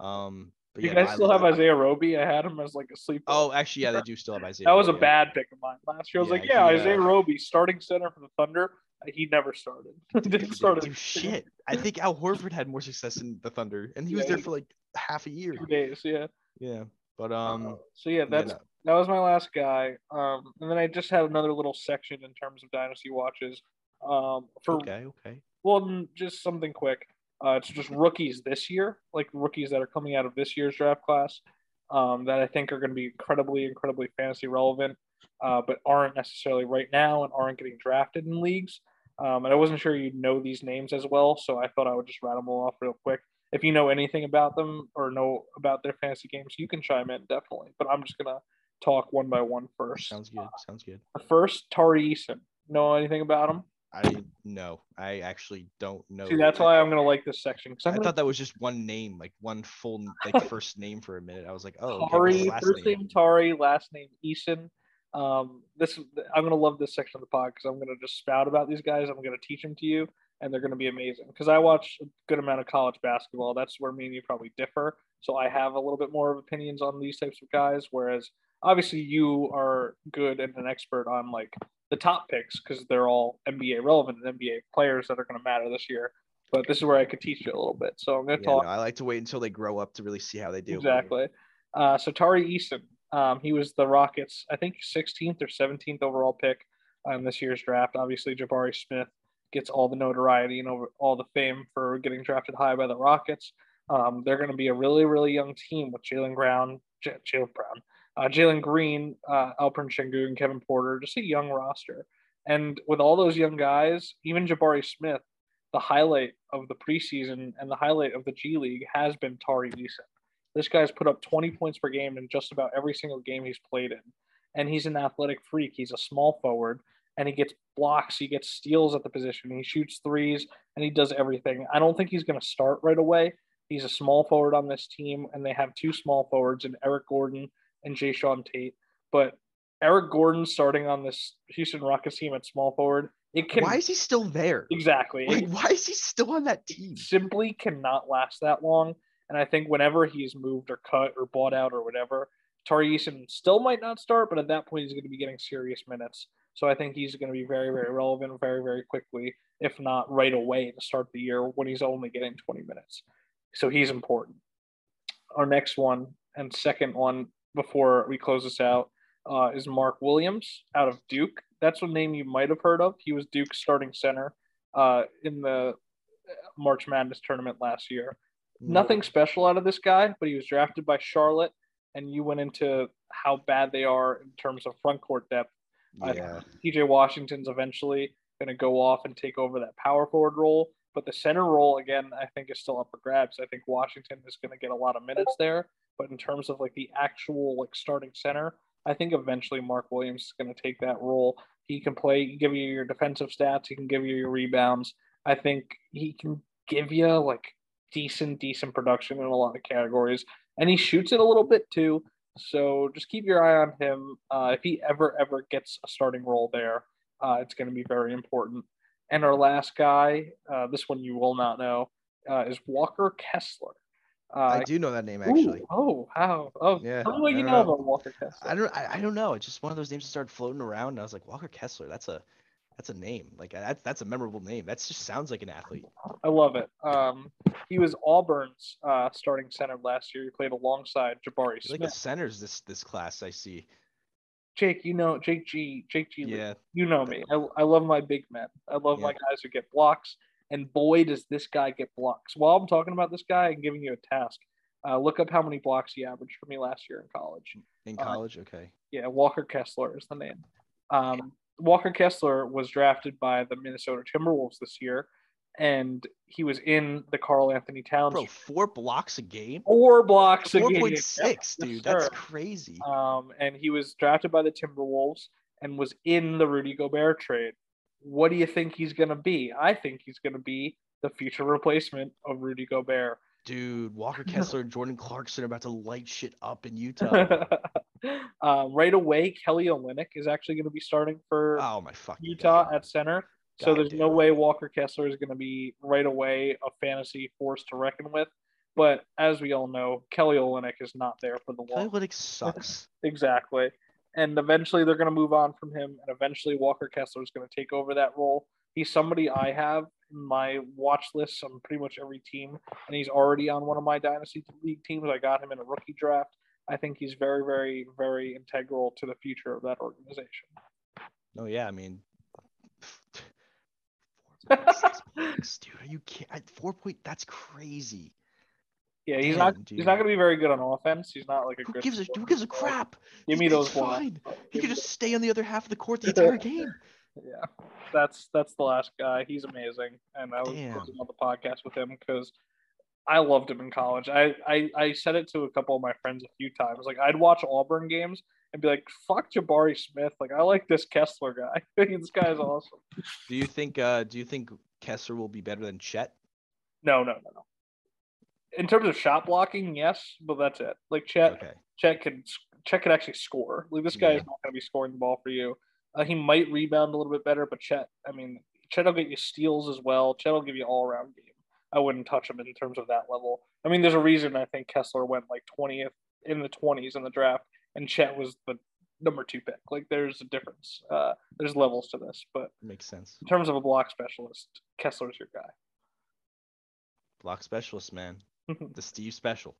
Um, but you yeah, guys no, I- still have I- Isaiah Roby? I had him as like a sleeper. Oh, actually, yeah, they do still have Isaiah. That was a Roby. bad pick of mine last year. I was Yeah, like, yeah, uh, Isaiah Roby, starting center for the Thunder. He never started. He Didn't start do shit. I think Al Horford had more success in the Thunder, and he was there for like half a year. two days. Yeah. Yeah, but um, Uh, so yeah, that's yeah, that was my last guy. Um, and then I just had another little section in terms of dynasty watches. Um, for okay, okay. well, just something quick. Uh, it's just rookies this year, like rookies that are coming out of this year's draft class, um, that I think are going to be incredibly, incredibly fantasy relevant, uh, but aren't necessarily right now and aren't getting drafted in leagues. Um, and I wasn't sure you'd know these names as well, so I thought I would just rattle them off real quick. If you know anything about them or know about their fantasy games, you can chime in definitely. But I'm just gonna talk one by one first. Sounds good. Sounds good. First, Tari Eason. Know anything about him? I no, I actually don't know. See, that's why I'm gonna like this section because I gonna thought that was just one name, like one full like first name for a minute. I was like, oh, Tari, first name? name Tari, last name Eason. Um, this I'm gonna love this section of the pod because I'm gonna just spout about these guys. I'm gonna teach them to you, and they're gonna be amazing. Because I watch a good amount of college basketball. That's where me and you probably differ. So I have a little bit more of opinions on these types of guys, whereas obviously you are good and an expert on like the top picks because they're all NBA relevant and NBA players that are going to matter this year. But this is where I could teach you a little bit. So I'm going to Yeah, talk no, I like to wait until they grow up to really see how they do. exactly. Uh, so Tari Eason, um, he was the Rockets, I think 16th or 17th overall pick in this year's draft. Obviously, Jabari Smith gets all the notoriety and over all the fame for getting drafted high by the Rockets. Um, they're going to be a really, really young team with Jalen Brown, J- Jalen Brown, uh, Jalen Green, uh, Alperen Sengun, and Kevin Porter. Just a young roster. And with all those young guys, even Jabari Smith, the highlight of the preseason and the highlight of the G League has been Tari Eason. This guy's put up 20 points per game in just about every single game he's played in. And he's an athletic freak. He's a small forward and he gets blocks, he gets steals at the position, he shoots threes, and he does everything. I don't think he's going to start right away. He's a small forward on this team, and they have two small forwards in Eric Gordon and Jae'Sean Tate. But Eric Gordon starting on this Houston Rockets team at small forward, it can Why is he still there? exactly. Like, why is he still on that team? simply cannot last that long. And I think whenever he's moved or cut or bought out or whatever, Tari Eason still might not start, but at that point he's going to be getting serious minutes. So I think he's going to be very, very relevant very, very quickly, if not right away to start the year when he's only getting 20 minutes. So he's important. Our next one and second one before we close this out uh, is Mark Williams out of Duke. That's a name you might have heard of. He was Duke's starting center uh, in the March Madness tournament last year. Nothing special out of this guy, but he was drafted by Charlotte, and you went into how bad they are in terms of front court depth. Yeah. PJ Washington's eventually going to go off and take over that power forward role, but the center role again, I think is still up for grabs. I think Washington is going to get a lot of minutes there, but in terms of like the actual like starting center, I think eventually Mark Williams is going to take that role. He can play, give you your defensive stats, he can give you your rebounds. I think he can give you like decent, decent production in a lot of categories, and he shoots it a little bit too. So just keep your eye on him. Uh, if he ever ever gets a starting role there, uh, it's going to be very important. And our last guy, uh, this one you will not know, uh, is Walker Kessler. Uh, I do know that name ooh, actually. oh wow! Oh, Yeah, tell me what I you know know. about Walker Kessler. I don't. I, I don't know. It's just one of those names that started floating around, and I was like, Walker Kessler. That's a, that's a name. Like that's that's a memorable name. That just sounds like an athlete. I love it. Um, he was Auburn's uh, starting center last year. He played alongside Jabari He's like the centers this this class I see. Jake, you know Jake G. Jake G. Lee. Yeah. You know me. I, I love my big men. I love my guys who get blocks. And boy, does this guy get blocks. While I'm talking about this guy and giving you a task, uh, look up how many blocks he averaged for me last year in college. In Uh, college, okay. Yeah, Walker Kessler is the name. Um, Walker Kessler was drafted by the Minnesota Timberwolves this year, and he was in the Karl-Anthony Towns Bro, four blocks a game. four blocks a Four game. point six, dude. That's crazy. Um, and he was drafted by the Timberwolves and was in the Rudy Gobert trade. What do you think he's going to be? I think he's going to be the future replacement of Rudy Gobert. Dude, Walker Kessler and Jordan Clarkson are about to light shit up in Utah. um, right away, Kelly Olynyk is actually going to be starting for oh my fucking Utah God. at center. So there's no way Walker Kessler is going to be right away a fantasy force to reckon with. But as we all know, Kelly Olynyk is not there for the Kelly long. Olynyk sucks. Exactly. And eventually they're going to move on from him, and eventually Walker Kessler is going to take over that role. He's somebody I have in my watch list on pretty much every team, and he's already on one of my dynasty league teams. I got him in a rookie draft. I think he's very, very, very integral to the future of that organization. Oh yeah, I mean, four point six dude. Are you kidding? Four point. That's crazy. Yeah, he's not. dude. He's not going to be very good on offense. He's not like a Who gives a who gives a crap? Give me those fine. He could just stay on the other half of the court the entire game. Yeah, that's that's the last guy. He's amazing, and I was on the podcast with him because I loved him in college. I, I I said it to a couple of my friends a few times. Like I'd watch Auburn games and be like, "Fuck Jabari Smith." Like I like this Kessler guy. this guy's awesome. Do you think? uh Do you think Kessler will be better than Chet? No, no, no, no. In terms of shot blocking, yes, but that's it. Like Chet, Okay. Chet can Chet can actually score. Like this guy Yeah. is not going to be scoring the ball for you. Uh, he might rebound a little bit better, but Chet, I mean, Chet will get you steals as well. Chet will give you all around game. I wouldn't touch him in terms of that level. I mean, there's a reason I think Kessler went like 20th in the 20s in the draft. and Chet was the number two pick. Like there's a difference. Uh, there's levels to this, but Makes sense. in terms of a block specialist, Kessler's your guy. Block specialist, man. The Steve special.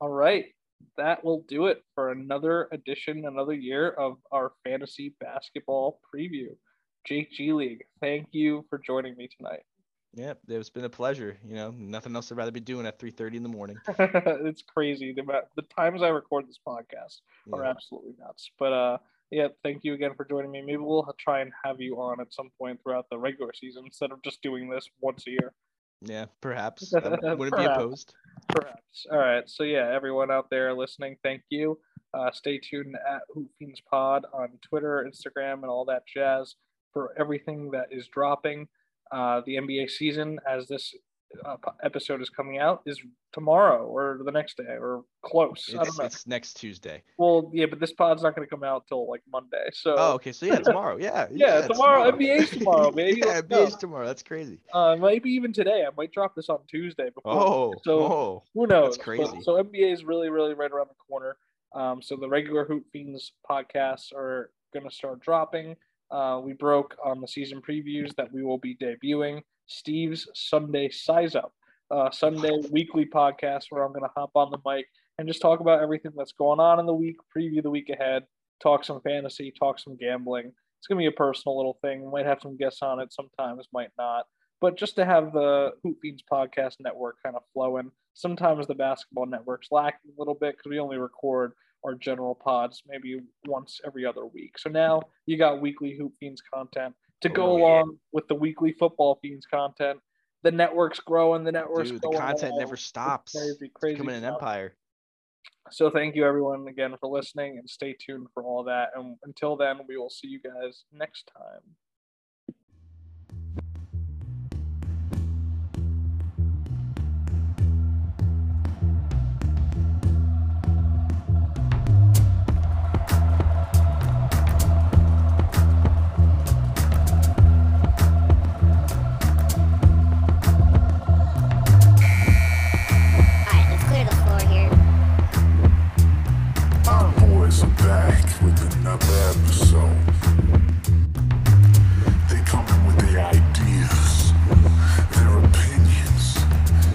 All right. That will do it for another edition, another year of our fantasy basketball preview. Jake G League, thank you for joining me tonight. Yeah, it's been a pleasure. You know, nothing else I'd rather be doing at 3:30 in the morning. it's crazy. The, the times I record this podcast are absolutely nuts. But uh, yeah, thank you again for joining me. Maybe we'll try and have you on at some point throughout the regular season instead of just doing this once a year. Yeah, perhaps. Wouldn't be Perhaps. opposed. Perhaps. All right. So yeah, everyone out there listening, thank you. Uh, stay tuned at Hoop Fiends Pod on Twitter, Instagram, and all that jazz for everything that is dropping. Uh, the NBA season, as this uh, episode is coming out, is tomorrow or the next day or close. I don't It's, know. it's next Tuesday. Well, yeah, but this pod's not going to come out till like Monday. So Oh, okay. So yeah, tomorrow. Yeah. yeah, tomorrow, NBA's tomorrow, baby. yeah. NBA's tomorrow. That's crazy. Uh, maybe even today. I might drop this on Tuesday before. Oh, so oh. who knows? That's crazy. So, so NBA is really, really right around the corner. Um, so the regular Hoop Fiends podcasts are going to start dropping. Uh, we broke on the season previews that we will be debuting Steve's Sunday Size Up, uh, Sunday weekly podcast where I'm going to hop on the mic and just talk about everything that's going on in the week, preview the week ahead, talk some fantasy, talk some gambling. It's going to be a personal little thing. Might have some guests on it sometimes, might not. But just to have the Hoop Fiends podcast network kind of flowing. Sometimes the basketball network's lacking a little bit because we only record our general pods maybe once every other week. So now you got weekly Hoop Fiends content to go Oh, yeah. along with the weekly Football Fiends content. The network's growing. The network's Dude, the content never It's stops. Crazy, It's crazy. becoming an empire. So thank you everyone again for listening and stay tuned for all that. And until then, we will see you guys next time. back with another episode. They come in with their ideas, their opinions,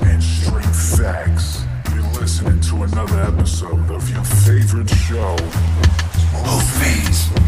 and straight facts. You're listening to another episode of your favorite show. Hoop Fiends.